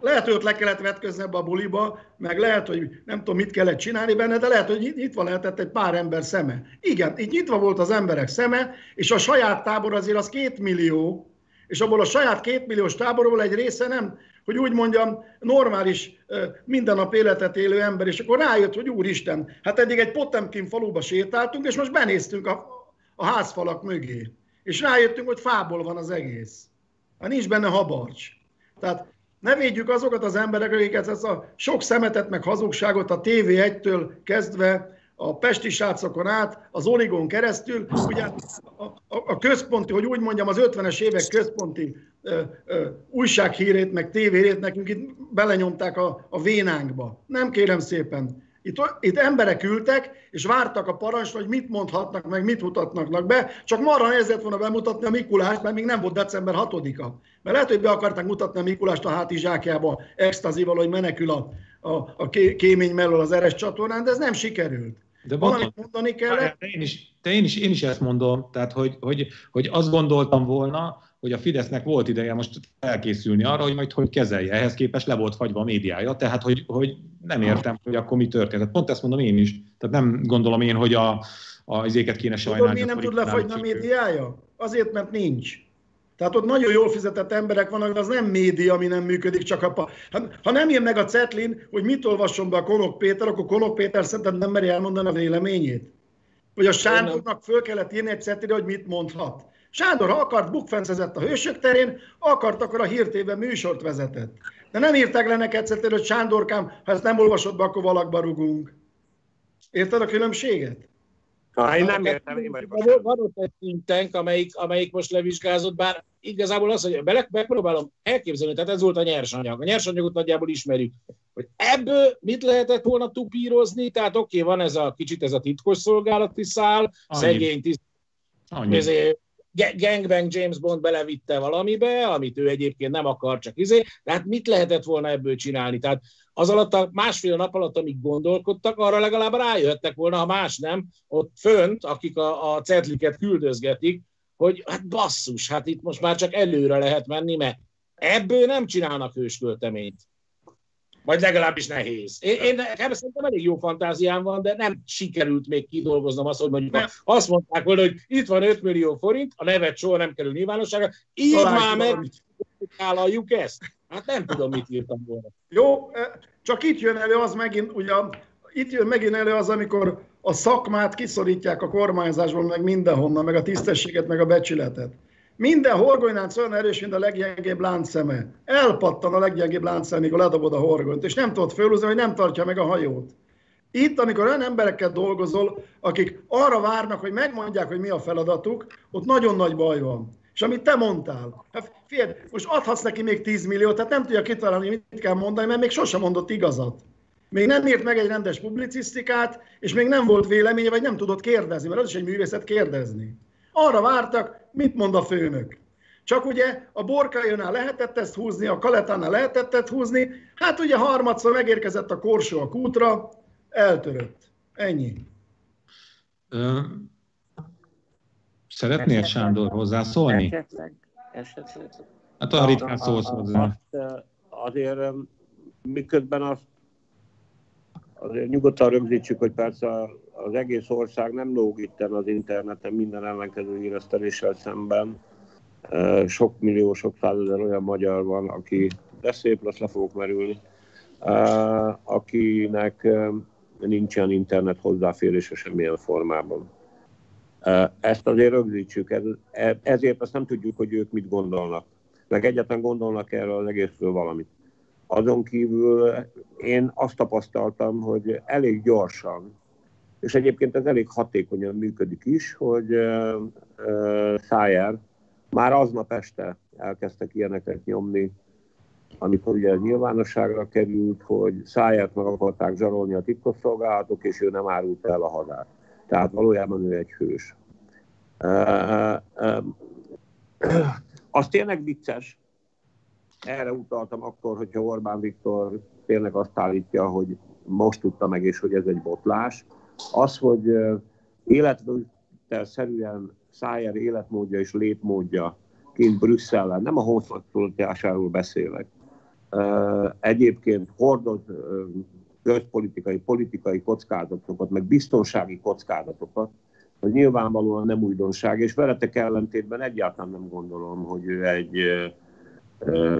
lehet, hogy ott le kellett vetközni ebbe a buliba, meg lehet, hogy nem tudom, mit kellett csinálni benne, de lehet, hogy nyitva lehetett egy pár ember szeme. Igen, itt nyitva volt az emberek szeme, és a saját tábor azért az két millió, és abból a saját kétmilliós táborból egy része nem, hogy úgy mondjam, normális minden nap életet élő ember, és akkor rájött, hogy úristen, hát eddig egy Potemkin faluba sétáltunk, és most benéztünk a, a házfalak mögé. És rájöttünk, hogy fából van az egész. Hát nincs benne habarcs. Tehát ne védjük azokat az embereket, akiket ezt a sok szemetet meg hazugságot a TV1-től kezdve a Pesti srácokon át, az Origon keresztül, ugye a, a, a központi, hogy úgy mondjam, az 50-es évek központi ö, ö, újsághírét, meg tévérét nekünk itt belenyomták a, a vénánkba. Nem kérem szépen. Itt, itt emberek ültek, és vártak a parancsra, hogy mit mondhatnak, meg mit mutatnak be. Csak marra nehezett volna bemutatni a Mikulást, mert még nem volt december 6-a. Mert lehet, hogy be akarták mutatni a Mikulást a háti zsákjába, extazival, hogy menekül a, a, a kémény mellől az eres csatornán, de ez nem sikerült. De Valamit mondani kellett. De én is, de én is, én is ezt mondom, tehát hogy, hogy, hogy azt gondoltam volna, hogy a Fidesznek volt ideje most elkészülni arra, hogy majd hogy kezelje. Ehhez képest le volt fagyva a médiája, tehát hogy, hogy nem értem, hogy akkor mi történt. Pont ezt mondom én is. Tehát nem gondolom én, hogy a, a izéket kéne sajnálni. Tudod, miért nem tud lefagyni a médiája? Azért, mert nincs. Tehát ott nagyon jól fizetett emberek vannak, de az nem média, ami nem működik, csak a... Ha, ha nem jön meg a Cetlin, hogy mit olvasson be a Konok Péter, akkor Konok Péter szerintem nem meri elmondani a véleményét. Vagy a Sándornak föl kellett írni egy Cetlin, hogy mit mondhat. Sándor, ha akart, bukfencezett a hősök terén, akart, akkor a hírtében műsort vezetett. De nem írták le neked Cetlin, hogy Sándorkám, ha ezt nem olvasod be, akkor valakba rugunk. Érted a különbséget? Ha, én nem értem, én vagyok. Van ott egy think tank, amelyik, amelyik most levizsgázott, bár igazából az, hogy bele, megpróbálom elképzelni, tehát ez volt a nyersanyag. A nyersanyagot nagyjából ismerjük. Hogy ebből mit lehetett volna tupírozni? Tehát oké, okay, van ez a kicsit ez a titkos szolgálati szál, Annyi. szegény tiszt, ezért Gangbang James Bond belevitte valamibe, amit ő egyébként nem akar, csak izé, tehát mit lehetett volna ebből csinálni? Tehát az alatt a másfél nap alatt, amíg gondolkodtak, arra legalább rájöttek volna, ha más nem, ott fönt, akik a, a cetliket küldözgetik, hogy hát basszus, hát itt most már csak előre lehet menni, mert ebből nem csinálnak hőskölteményt. Vagy legalábbis nehéz. Én, én nekem szerintem elég jó fantáziám van, de nem sikerült még kidolgoznom azt, hogy mondjuk azt mondták volna, hogy itt van 5 millió forint, a nevet soha nem kerül nyilvánosságra, így már meg, vállaljuk ezt. Hát nem tudom, mit írtam volna. Jó, e, csak itt jön elő az megint, ugye, itt jön megint elő az, amikor a szakmát kiszorítják a kormányzásból, meg mindenhonnan, meg a tisztességet, meg a becsületet. Minden horgonylánc olyan erős, mint a leggyengébb láncszeme. Elpattan a leggyengébb láncszeme, mikor ledobod a horgonyt, és nem tudod fölhúzni, hogy nem tartja meg a hajót. Itt, amikor olyan emberekkel dolgozol, akik arra várnak, hogy megmondják, hogy mi a feladatuk, ott nagyon nagy baj van. És amit te mondtál, hát figyelj, most adhatsz neki még 10 milliót, tehát nem tudja kitalálni, mit kell mondani, mert még sosem mondott igazat. Még nem írt meg egy rendes publicisztikát, és még nem volt véleménye, vagy nem tudott kérdezni, mert az is egy művészet kérdezni. Arra vártak, mit mond a főnök. Csak ugye a borkájónál lehetett ezt húzni, a kaletánál lehetett ezt húzni, hát ugye harmadszor megérkezett a korsó a kútra, eltörött. Ennyi. Szeretnél Sándor hozzászólni? esetleg? Hát olyan ritkán szólsz hozzá. Azért miközben azt azért nyugodtan rögzítsük, hogy persze az egész ország nem lóg itten az interneten minden ellenkező híreszteléssel szemben. Sok millió, sok százezer olyan magyar van, aki, de szép lesz, le fogok merülni, akinek nincsen internet hozzáférése semmilyen formában. Ezt azért rögzítsük, ez, ezért azt nem tudjuk, hogy ők mit gondolnak. Meg egyetlen gondolnak erről az egészről valamit. Azon kívül én azt tapasztaltam, hogy elég gyorsan, és egyébként ez elég hatékonyan működik is, hogy uh, Szájer már aznap este elkezdtek ilyeneket nyomni, amikor ugye nyilvánosságra került, hogy Szájert meg akarták zsarolni a titkosszolgálatok, és ő nem árult el a hazát. Tehát valójában ő egy hős. Az tényleg vicces, erre utaltam akkor, hogyha Orbán Viktor tényleg azt állítja, hogy most tudta meg, és hogy ez egy botlás. Az, hogy szerűen Szájer életmódja és létmódja kint Brüsszellen, nem a homoszexualitásáról beszélek, egyébként hordoz közpolitikai, politikai kockázatokat, meg biztonsági kockázatokat, hogy nyilvánvalóan nem újdonság, és veletek ellentétben egyáltalán nem gondolom, hogy ő egy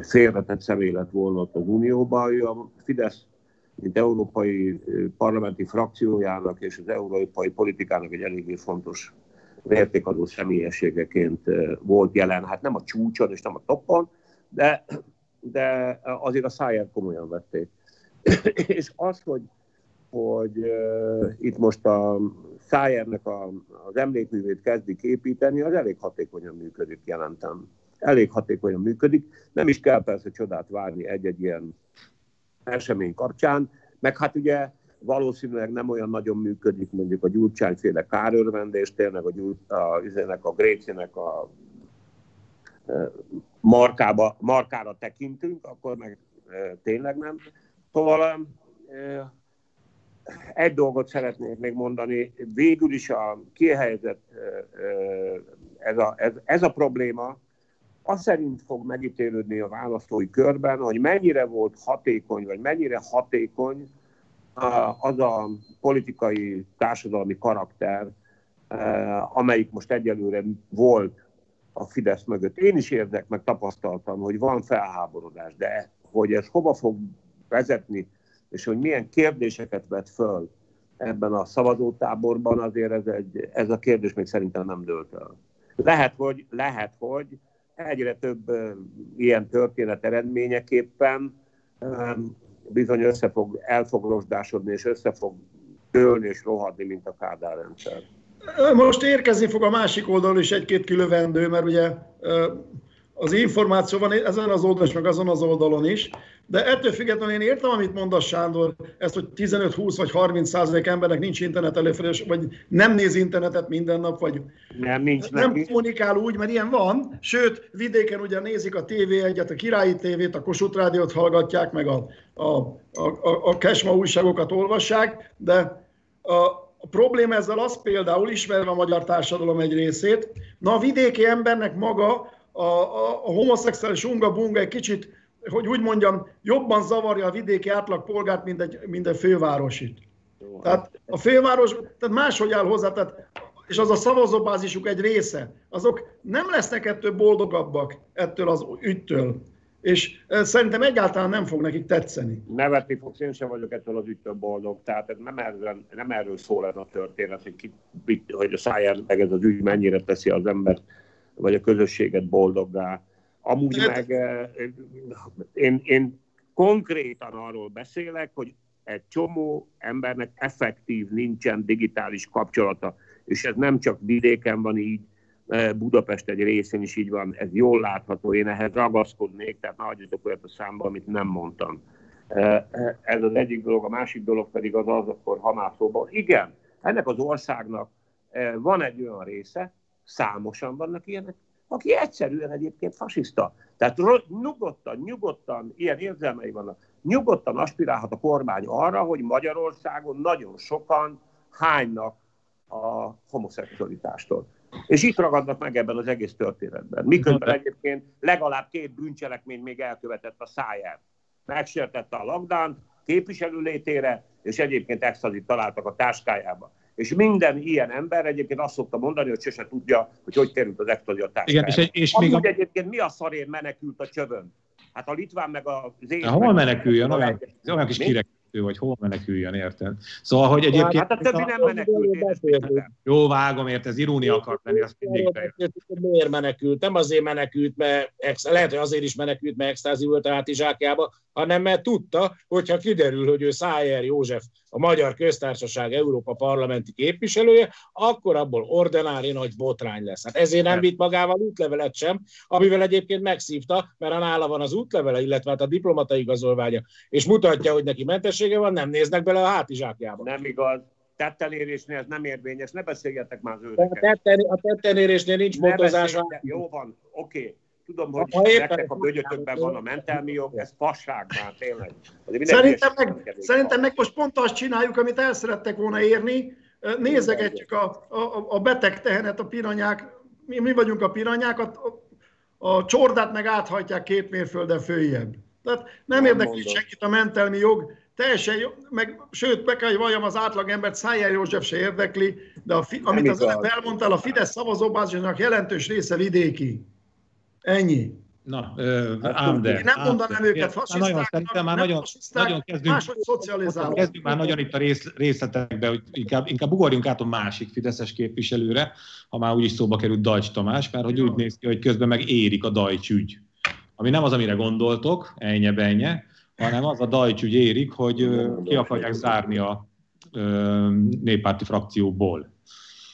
félretett személy lett volna ott az Unióban. Ő a Fidesz, mint európai parlamenti frakciójának és az európai politikának egy eléggé fontos mértékadó személyességeként volt jelen. Hát nem a csúcson és nem a toppon, de, de azért a száját komolyan vették. és az, hogy, hogy uh, itt most a Szájernek a, az emlékművét kezdik építeni, az elég hatékonyan működik, jelentem elég hatékonyan működik. Nem is kell persze csodát várni egy-egy ilyen esemény kapcsán, meg hát ugye valószínűleg nem olyan nagyon működik mondjuk a gyurcsányféle kárörvendés, tényleg a, gyur, a, a, a Grécinek a e, markába, markára tekintünk, akkor meg e, tényleg nem. Szóval e, egy dolgot szeretnék még mondani, végül is a kihelyezett ez a, ez, ez a probléma, az szerint fog megítélődni a választói körben, hogy mennyire volt hatékony, vagy mennyire hatékony az a politikai, társadalmi karakter, amelyik most egyelőre volt a Fidesz mögött. Én is érdek, meg tapasztaltam, hogy van felháborodás, de hogy ez hova fog vezetni, és hogy milyen kérdéseket vet föl ebben a szavazótáborban, azért ez, egy, ez a kérdés még szerintem nem dőlt el. Lehet, hogy, lehet, hogy egyre több ilyen történet eredményeképpen bizony össze fog, el fog rozsdásodni, és össze fog dőlni és rohadni, mint a Kádár rendszer. Most érkezni fog a másik oldalon is egy-két kilövendő, mert ugye az információ van ezen az oldalon meg azon az oldalon is, de ettől függetlenül én értem, amit mondasz Sándor, ezt, hogy 15-20 vagy 30 százalék embernek nincs internet előfelés, vagy nem néz internetet minden nap, vagy nem, nincs, nem, nem kommunikál úgy, mert ilyen van. Sőt, vidéken ugye nézik a TV1-et, a Királyi TV-t, a Kossuth Rádiót hallgatják, meg a, a, a, a, a Kesma újságokat olvassák, de a, a probléma ezzel az például, ismerve a magyar társadalom egy részét, na a vidéki embernek maga a, a, a homoszexuális unga-bunga egy kicsit, hogy úgy mondjam, jobban zavarja a vidéki átlagpolgárt, mint egy, mint egy fővárosit. Tehát a főváros, tehát máshogy áll hozzá, tehát, és az a szavazóbázisuk egy része, azok nem lesznek ettől boldogabbak ettől az ügytől. És szerintem egyáltalán nem fog nekik tetszeni. Nevetni fogsz, én sem vagyok ettől az ügytől boldog. Tehát ez nem erről, nem erről szól ez a történet, hogy, ki, hogy a szájár meg ez az ügy mennyire teszi az embert vagy a közösséget boldoggá. Amúgy hát... meg eh, én, én konkrétan arról beszélek, hogy egy csomó embernek effektív nincsen digitális kapcsolata, és ez nem csak vidéken van így, eh, Budapest egy részén is így van, ez jól látható, én ehhez ragaszkodnék, tehát ne hagyjatok olyat a számba, amit nem mondtam. Eh, ez az egyik dolog, a másik dolog pedig az az, akkor ha már szóban, igen, ennek az országnak van egy olyan része, számosan vannak ilyenek, aki egyszerűen egyébként fasiszta. Tehát nyugodtan, nyugodtan, ilyen érzelmei vannak, nyugodtan aspirálhat a kormány arra, hogy Magyarországon nagyon sokan hánynak a homoszexualitástól. És itt ragadnak meg ebben az egész történetben. Miközben egyébként legalább két bűncselekményt még elkövetett a száját. Megsértette a lockdown képviselő létére, és egyébként extazit találtak a táskájába. És minden ilyen ember egyébként azt szokta mondani, hogy sose tudja, hogy hogy került az extazi a táskájába. Igen, és, és még a... egyébként mi a szarén menekült a csövön? Hát a litván meg az én... Hol meneküljön? Olyan, olyan kis kirek menekül, vagy hol meneküljön, érted? Szóval, hogy egyébként... Hát a többi nem menekült. Jó, vágom, ért, ez irónia akar lenni, azt mindig bejön. Miért menekült? Nem azért menekült, mert lehet, hogy azért is menekült, mert extázi volt a hátizsákjába, hanem mert tudta, hogyha kiderül, hogy ő Szájer József, a Magyar Köztársaság Európa parlamenti képviselője, akkor abból ordinári nagy botrány lesz. Hát ezért nem vitt magával útlevelet sem, amivel egyébként megszívta, mert a nála van az útlevele, illetve hát a diplomata igazolványa, és mutatja, hogy neki mentessége van, nem néznek bele a hátizsákjába. Nem igaz tettenérésnél ez nem érvényes, ne beszéljetek már az őreket. A tettenérésnél nincs motozás. Jó van, oké. Okay tudom, hogy ha nektek a bögyötökben van a mentelmi jog, ez fasság már tényleg. Szerintem meg, szerintem meg most pont azt csináljuk, amit el szerettek volna érni, nézegetjük a, a, a beteg tehenet, a piranyák, mi, mi vagyunk a piranyák, a, a csordát meg áthajtják két mérfölde följebb. Tehát nem, nem érdekli senkit a mentelmi jog, teljesen jó, meg, sőt, be kell, hogy valljam az embert, Szájer József se érdekli, de a, amit az előbb elmondtál, a Fidesz szavazóbázsának jelentős része vidéki. Ennyi. Na, hát, ám de. Én nem mondanám őket fasisztáknak, nagyon, szerintem már nagyon, nagyon kezdünk, máshogy szocializálni. Kezdünk már nagyon itt a rész, részletekbe, hogy inkább, inkább ugorjunk át a másik Fideszes képviselőre, ha már úgyis szóba került Dajcs Tamás, mert hogy úgy néz ki, hogy közben meg érik a Dajcs ügy. Ami nem az, amire gondoltok, ennyi benye, hanem az a Dajcs ügy érik, hogy ki akarják zárni a néppárti frakcióból.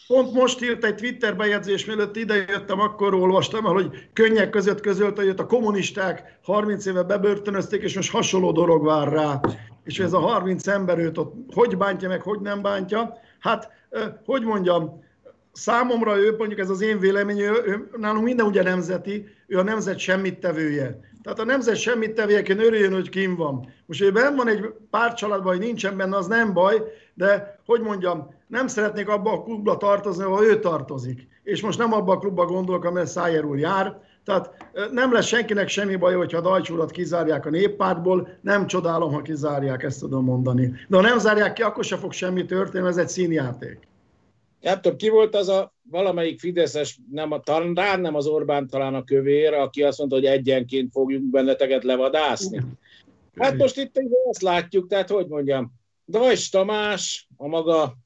Pont most írt egy Twitter bejegyzés, mielőtt idejöttem, akkor olvastam, hogy könnyek között közölte, hogy a kommunisták 30 éve bebörtönözték, és most hasonló dolog vár rá. És ez a 30 ember őt ott hogy bántja meg, hogy nem bántja. Hát, hogy mondjam, számomra ő, mondjuk ez az én vélemény, ő, ő, nálunk minden ugye nemzeti, ő a nemzet semmit tevője. Tehát a nemzet semmit tevőjeként örüljön, hogy kim van. Most, hogy benn van egy pár családban, hogy nincsen benne, az nem baj, de hogy mondjam, nem szeretnék abba a klubba tartozni, ahol ő tartozik. És most nem abba a klubba gondolok, amely Szájer úr jár. Tehát nem lesz senkinek semmi baj, hogyha Dajcs urat kizárják a néppártból, nem csodálom, ha kizárják, ezt tudom mondani. De ha nem zárják ki, akkor se fog semmi történni, ez egy színjáték. Nem tudom, ki volt az a valamelyik Fideszes, nem a, talán nem az Orbán, talán a kövér, aki azt mondta, hogy egyenként fogjuk benneteket levadászni. Hát most itt azt látjuk, tehát hogy mondjam, Dajs Tamás a maga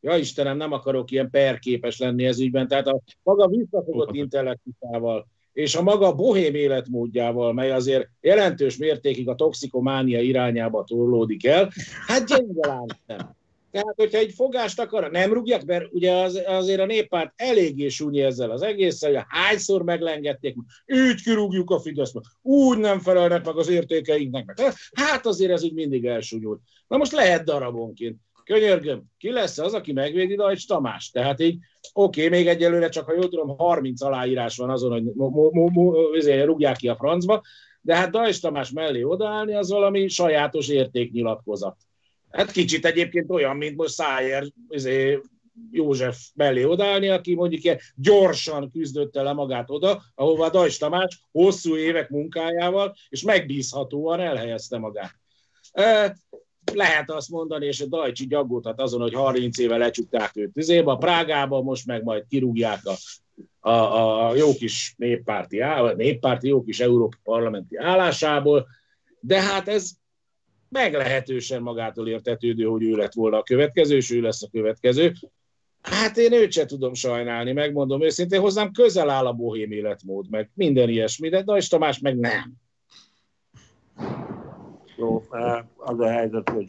ja Istenem, nem akarok ilyen perképes lenni ez ügyben, tehát a maga visszafogott intellektusával, és a maga bohém életmódjával, mely azért jelentős mértékig a toxikománia irányába torlódik el, hát gyenge nem. Tehát, hogyha egy fogást akar, nem rúgják, mert ugye az, azért a néppárt eléggé súnyi ezzel az egésszel, hogy hányszor meglengedték, úgy kirúgjuk a Fidesz, úgy nem felelnek meg az értékeinknek. Hát azért ez úgy mindig elsúnyult. Na most lehet darabonként könyörgöm, ki lesz az, aki megvédi Dajcs Tamás? Tehát így, oké, okay, még egyelőre csak, ha jól tudom, 30 aláírás van azon, hogy mo- mo- mo- izé, rúgják ki a francba, de hát Dajcs Tamás mellé odaállni, az valami sajátos értéknyilatkozat. Hát kicsit egyébként olyan, mint most Szájer izé, József mellé odállni, aki mondjuk ilyen gyorsan küzdötte le magát oda, ahova Dajcs Tamás hosszú évek munkájával és megbízhatóan elhelyezte magát. Lehet azt mondani, és a Dajcsi gyaggódhat azon, hogy 30 éve lecsukták őt tüzébe, a Prágába, most meg majd kirúgják a, a, a jó kis néppárti, néppárti, jó kis Európa parlamenti állásából, de hát ez meglehetősen magától értetődő, hogy ő lett volna a következő, és ő lesz a következő. Hát én őt se tudom sajnálni, megmondom őszintén, hozzám közel áll a bohém életmód, meg minden ilyesmi, de Dajs Tamás meg nem. Jó, az a helyzet, hogy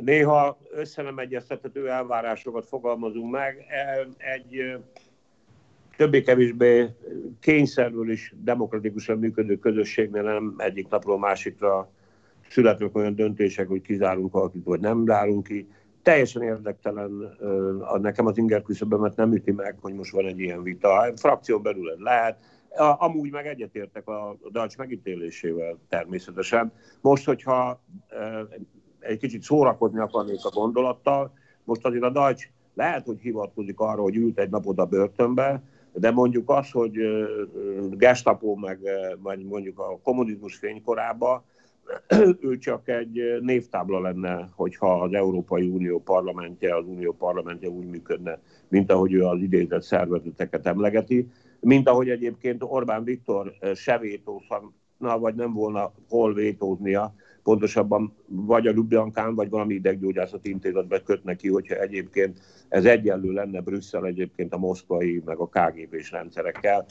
néha össze nem egyeztethető elvárásokat fogalmazunk meg. E, egy többé-kevésbé kényszerből is demokratikusan működő közösségnél nem egyik napról másikra születnek olyan döntések, hogy kizárunk valakit, vagy nem zárunk ki. Teljesen érdektelen nekem az inger küszöbömet nem üti meg, hogy most van egy ilyen vita. A frakció belül lehet, Amúgy meg egyetértek a Dajcs megítélésével természetesen. Most, hogyha egy kicsit szórakozni akarnék a gondolattal, most azért a Dajcs lehet, hogy hivatkozik arra, hogy ült egy napot a börtönbe, de mondjuk az, hogy gestapo meg, mondjuk a kommunizmus fénykorában, ő csak egy névtábla lenne, hogyha az Európai Unió parlamentje, az Unió parlamentje úgy működne, mint ahogy ő az idézett szervezeteket emlegeti, mint ahogy egyébként Orbán Viktor se vétózna, vagy nem volna hol vétóznia, pontosabban vagy a Ljubljankán, vagy valami ideggyógyászati intézetbe köt neki, hogyha egyébként ez egyenlő lenne Brüsszel egyébként a moszkvai, meg a KGB-s rendszerekkel.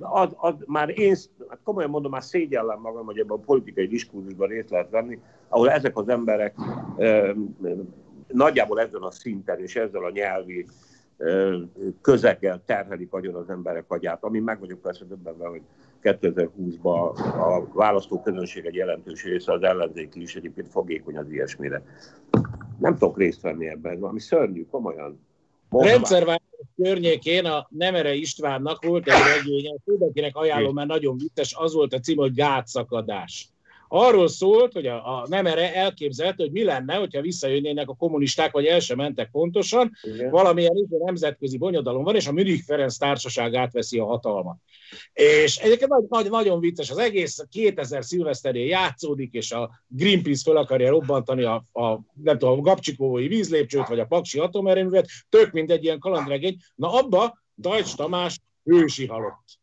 Az, az, már én, hát komolyan mondom, már szégyellem magam, hogy ebben a politikai diskurzusban részt lehet venni, ahol ezek az emberek e, nagyjából ezen a szinten és ezzel a nyelvi közeggel terhelik agyon az emberek agyát, ami meg vagyok persze döbbenve, hogy 2020-ban a választóközönség egy jelentős része az ellenzéki is egyébként fogékony az ilyesmire. Nem tudok részt venni ebben, valami szörnyű, komolyan. Rendszerváltás környékén a Nemere Istvánnak volt egy regénye, mindenkinek ajánlom, mert nagyon vicces, az volt a cím, hogy gátszakadás arról szólt, hogy a, a Nemere elképzelte, hogy mi lenne, hogyha visszajönnének a kommunisták, vagy el sem mentek pontosan, Igen. valamilyen nemzetközi bonyodalom van, és a Münich Ferenc társaság átveszi a hatalmat. És egyébként nagy, nagy, nagyon vicces, az egész 2000 szilveszterén játszódik, és a Greenpeace fel akarja robbantani a, a nem tudom, a Gabcsikói vízlépcsőt, vagy a Paksi atomerőművet, tök mint egy ilyen kalandregény. Na abba Dajcs Tamás hősi halott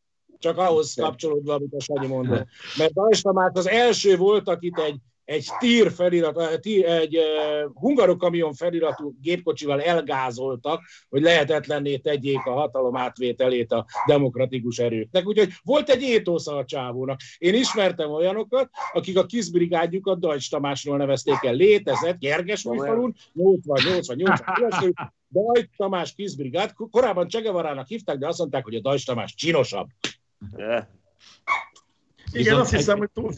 csak ahhoz kapcsolódva, amit a Sanyi mondott. Mert Dajs Tamás az első volt, akit egy, egy tír felirat, tír, egy uh, hungarokamion feliratú gépkocsival elgázoltak, hogy lehetetlenné tegyék a hatalom átvételét a demokratikus erőknek. Úgyhogy volt egy étosza a csávónak. Én ismertem olyanokat, akik a kisbrigádjukat Dajcs Tamásról nevezték el. Létezett Gergesújfalun, 88 vagy 88 Dajcs Tamás kisbrigád. Korábban Csegevarának hívták, de azt mondták, hogy a Dajcs Tamás csinosabb. Igen, Viszont azt hiszem, hogy túl,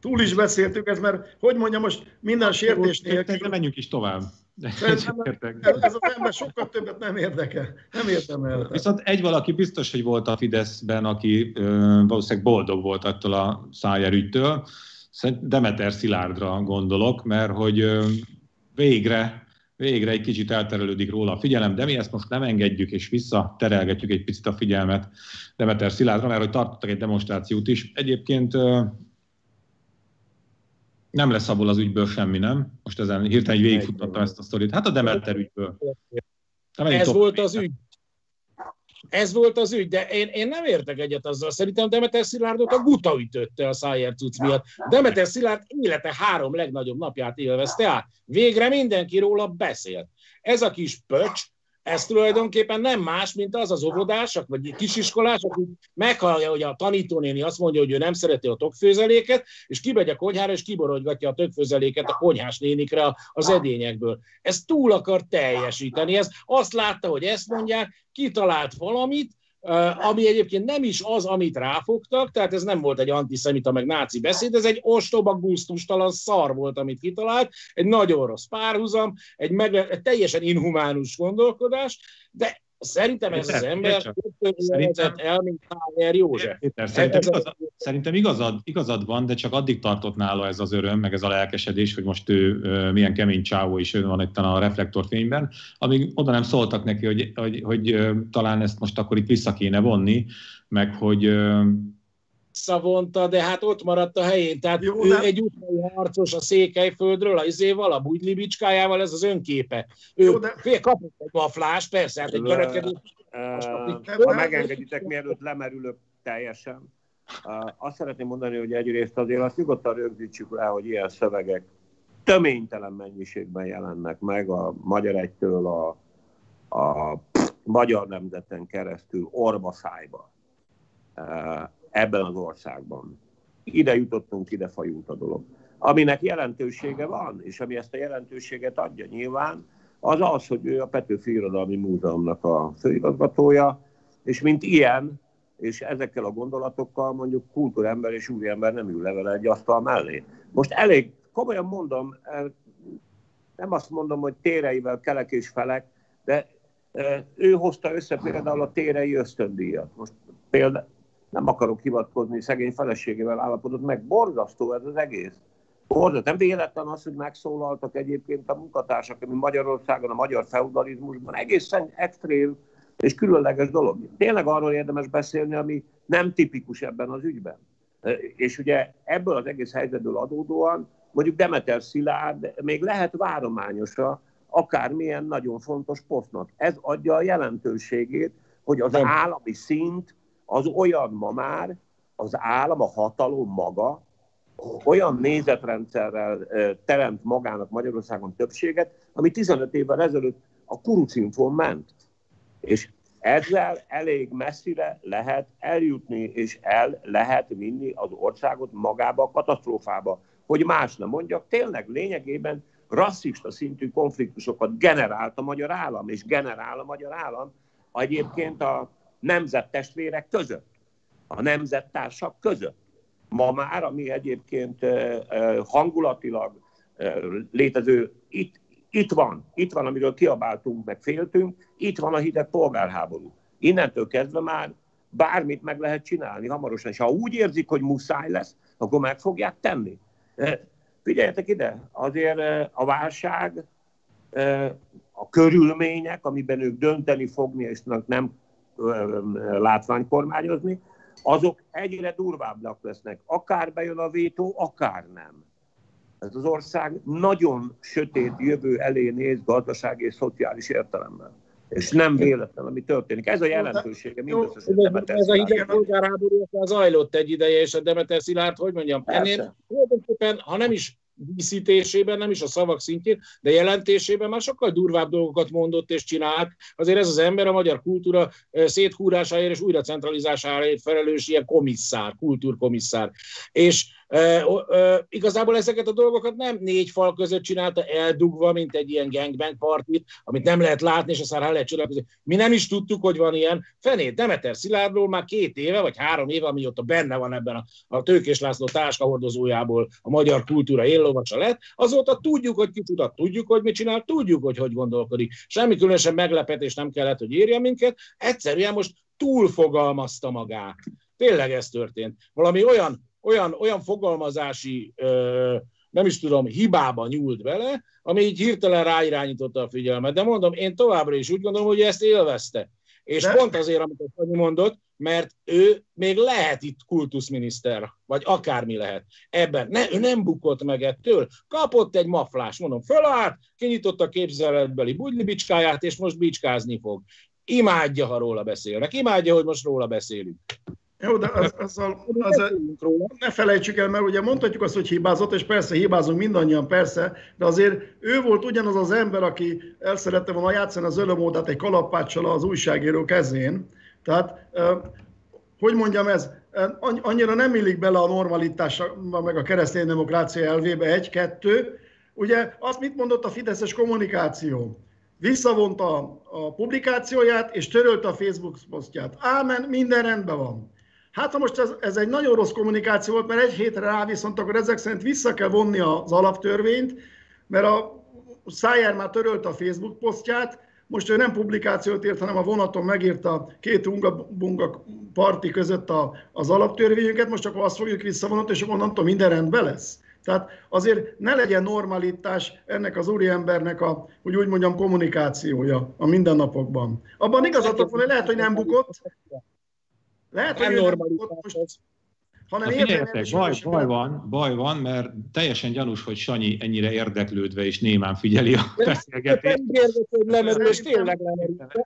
túl is beszéltük ez, mert hogy mondjam, most minden sértés nélkül... Menjünk is tovább. ez az ember sokkal többet nem érdekel. Nem értem el. Viszont egy valaki biztos, hogy volt a Fideszben, aki ö, valószínűleg boldog volt attól a szájárügytől. Demeter Szilárdra gondolok, mert hogy ö, végre végre egy kicsit elterelődik róla a figyelem, de mi ezt most nem engedjük, és visszaterelgetjük egy picit a figyelmet Demeter Szilárdra, mert hogy tartottak egy demonstrációt is. Egyébként nem lesz abból az ügyből semmi, nem? Most ezen hirtelen végigfutottam ezt a sztorit. Hát a Demeter ügyből. Ez volt az ügy. Ez volt az ügy, de én, én nem értek egyet azzal. Szerintem Demeter Szilárdot a guta ütötte a Szájer cucc miatt. Demeter Szilárd élete három legnagyobb napját élvezte át. Végre mindenki róla beszélt. Ez a kis pöcs, ez tulajdonképpen nem más, mint az az óvodások, vagy kisiskolások, akik meghallja, hogy a tanítónéni azt mondja, hogy ő nem szereti a tokfőzeléket, és kimegy a konyhára, és kiborodgatja a tokfőzeléket a konyhás nénikre az edényekből. Ez túl akar teljesíteni, ez azt látta, hogy ezt mondják, kitalált valamit, ami egyébként nem is az, amit ráfogtak, tehát ez nem volt egy antiszemita meg náci beszéd, ez egy ostoba, gusztustalan szar volt, amit kitalált, egy nagyon rossz párhuzam, egy, meg, egy teljesen inhumánus gondolkodás, de Szerintem ez az ember szerintem, el, mint Tájer József. Péter, szerintem, igazad, szerintem igazad, igazad van, de csak addig tartott nála ez az öröm, meg ez a lelkesedés, hogy most ő milyen kemény csávó is ő van itt a reflektorfényben, amíg oda nem szóltak neki, hogy, hogy, hogy, hogy talán ezt most akkor itt vissza kéne vonni, meg hogy visszavonta, de hát ott maradt a helyén. Tehát Jó, ő nem. egy utcai harcos a Székelyföldről, az izéval, a bugylibicskájával, ez az önképe. Ő Jó, de... fél kapott egy waflás, persze, hát egy kerekedő. Ha megengeditek, mielőtt lemerülök teljesen, azt szeretném mondani, hogy egyrészt azért azt nyugodtan rögzítsük le, hogy ilyen szövegek töménytelen mennyiségben jelennek meg a Magyar Egytől a, a magyar nemzeten keresztül orvaszájba ebben az országban. Ide jutottunk, ide fajult a dolog. Aminek jelentősége van, és ami ezt a jelentőséget adja nyilván, az az, hogy ő a Petőfi Irodalmi Múzeumnak a főigazgatója, és mint ilyen, és ezekkel a gondolatokkal mondjuk kultúrember és úriember nem ül levele egy asztal mellé. Most elég, komolyan mondom, nem azt mondom, hogy téreivel kelek és felek, de ő hozta össze például a térei ösztöndíjat. Most például nem akarok hivatkozni, szegény feleségével állapodott meg. Borzasztó ez az egész. Borzat. Nem véletlen az, hogy megszólaltak egyébként a munkatársak, ami Magyarországon, a magyar feudalizmusban egészen extrém és különleges dolog. Tényleg arról érdemes beszélni, ami nem tipikus ebben az ügyben. És ugye ebből az egész helyzetből adódóan mondjuk Demeter Szilárd még lehet várományosa akármilyen nagyon fontos posztnak. Ez adja a jelentőségét, hogy az nem. állami szint az olyan ma már, az állam, a hatalom maga, olyan nézetrendszerrel teremt magának Magyarországon többséget, ami 15 évvel ezelőtt a kurucinfon ment. És ezzel elég messzire lehet eljutni, és el lehet vinni az országot magába a katasztrófába. Hogy más nem mondjak, tényleg lényegében rasszista szintű konfliktusokat generált a magyar állam, és generál a magyar állam egyébként a nemzettestvérek között, a nemzettársak között. Ma már, ami egyébként hangulatilag létező, itt, itt van, itt van, amiről kiabáltunk, meg féltünk, itt van a hideg polgárháború. Innentől kezdve már bármit meg lehet csinálni hamarosan, és ha úgy érzik, hogy muszáj lesz, akkor meg fogják tenni. Figyeljetek ide, azért a válság, a körülmények, amiben ők dönteni fogni, és nem látványkormányozni, azok egyre durvábbak lesznek. Akár bejön a vétó, akár nem. Ez az ország nagyon sötét jövő elé néz gazdasági és szociális értelemben. És nem véletlen, ami történik. Ez a jelentősége Demeter Ez a hideg polgárháború zajlott egy ideje, és a Demeter Szilárd, hogy mondjam, ennél ha nem is díszítésében, nem is a szavak szintjén, de jelentésében már sokkal durvább dolgokat mondott és csinált. Azért ez az ember a magyar kultúra széthúrásáért és újra centralizásáért felelős ilyen komisszár, kultúrkomisszár. És igazából ezeket a dolgokat nem négy fal között csinálta eldugva, mint egy ilyen gangbang partit, amit nem lehet látni, és aztán rá lehet csodálkozni. Mi nem is tudtuk, hogy van ilyen. Fenét, Demeter Szilárdról már két éve, vagy három éve, amióta benne van ebben a, a Tőkés László táskahordozójából a magyar kultúra éllovasa lett, azóta tudjuk, hogy kicsutat, tudjuk, hogy mit csinál, tudjuk, hogy hogy gondolkodik. Semmi különösen meglepetés nem kellett, hogy érje minket, egyszerűen most túlfogalmazta magát. Tényleg ez történt. Valami olyan olyan, olyan fogalmazási, nem is tudom, hibába nyúlt bele, ami így hirtelen ráirányította a figyelmet. De mondom, én továbbra is úgy gondolom, hogy ezt élvezte. És De... pont azért, amit a Sanyi mondott, mert ő még lehet itt kultuszminiszter, vagy akármi lehet. Ebben ne, ő nem bukott meg ettől. Kapott egy maflás, mondom, fölállt, kinyitotta a képzeletbeli bugylibicskáját, és most bicskázni fog. Imádja, ha róla beszélnek. Imádja, hogy most róla beszélünk. Jó, de az, azzal, azzal ne felejtsük el, mert ugye mondhatjuk azt, hogy hibázott, és persze hibázunk mindannyian, persze, de azért ő volt ugyanaz az ember, aki el szerette volna játszani az ölömódát egy kalappáccsal az újságíró kezén. Tehát, hogy mondjam ez, annyira nem illik bele a normalitásba, meg a keresztény demokrácia elvébe, egy-kettő. Ugye azt mit mondott a Fideszes kommunikáció? Visszavonta a publikációját, és törölte a Facebook posztját. Ámen, minden rendben van. Hát ha most ez, ez egy nagyon rossz kommunikáció volt, mert egy hétre rá viszont akkor ezek szerint vissza kell vonni az alaptörvényt, mert a Szájár már törölte a Facebook posztját, most ő nem publikációt írt, hanem a vonaton megírta két unga-bunga parti között a, az alaptörvényünket, most akkor azt fogjuk visszavonat, és onnantól minden rendben lesz. Tehát azért ne legyen normalitás ennek az úriembernek a, hogy úgy mondjam, kommunikációja a mindennapokban. Abban igazatok van, hogy lehet, hogy nem bukott, lehet, nem hogy most, hanem figyeljetek, baj, baj, van, baj van, mert teljesen gyanús, hogy Sanyi ennyire érdeklődve és némán figyeli a beszélgetést. Lemerül, és tényleg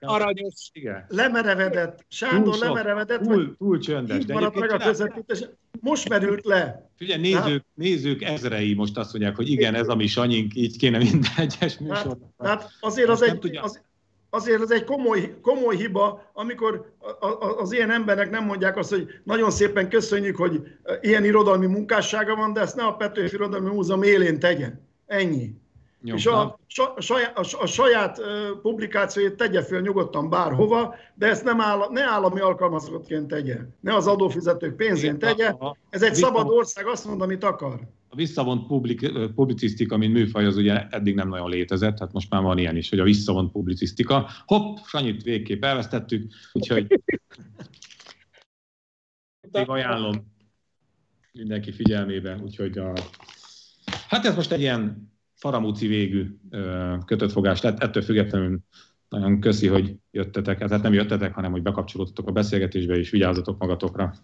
Aranyos. Igen. Lemerevedett. Sándor túl lemerevedett. Túl, túl csöndes. De maradt meg a közvetítés. Most merült le. Figyelj, nézők, nézők ezrei most azt mondják, hogy igen, ez a mi Sanyink, így kéne minden egyes műsor. Hát, hát azért az egy, az, azért ez egy komoly, komoly hiba, amikor az ilyen emberek nem mondják azt, hogy nagyon szépen köszönjük, hogy ilyen irodalmi munkássága van, de ezt ne a Petőfi Irodalmi Múzeum élén tegye. Ennyi. Nyom, és a, a, saját, a, a saját publikációit tegye föl nyugodtan bárhova, de ezt nem áll, ne állami alkalmazottként tegye. Ne az adófizetők pénzén tegye. Ez egy szabad ország, azt mond, amit akar a visszavont publik, publicisztika, mint műfaj, az ugye eddig nem nagyon létezett, hát most már van ilyen is, hogy a visszavont publicisztika. Hopp, Sanyit végképp elvesztettük, úgyhogy még ajánlom mindenki figyelmébe, úgyhogy a Hát ez most egy ilyen faramúci végű kötött fogás lett, ettől függetlenül nagyon köszi, hogy jöttetek, tehát nem jöttetek, hanem hogy bekapcsolódtatok a beszélgetésbe, és vigyázzatok magatokra.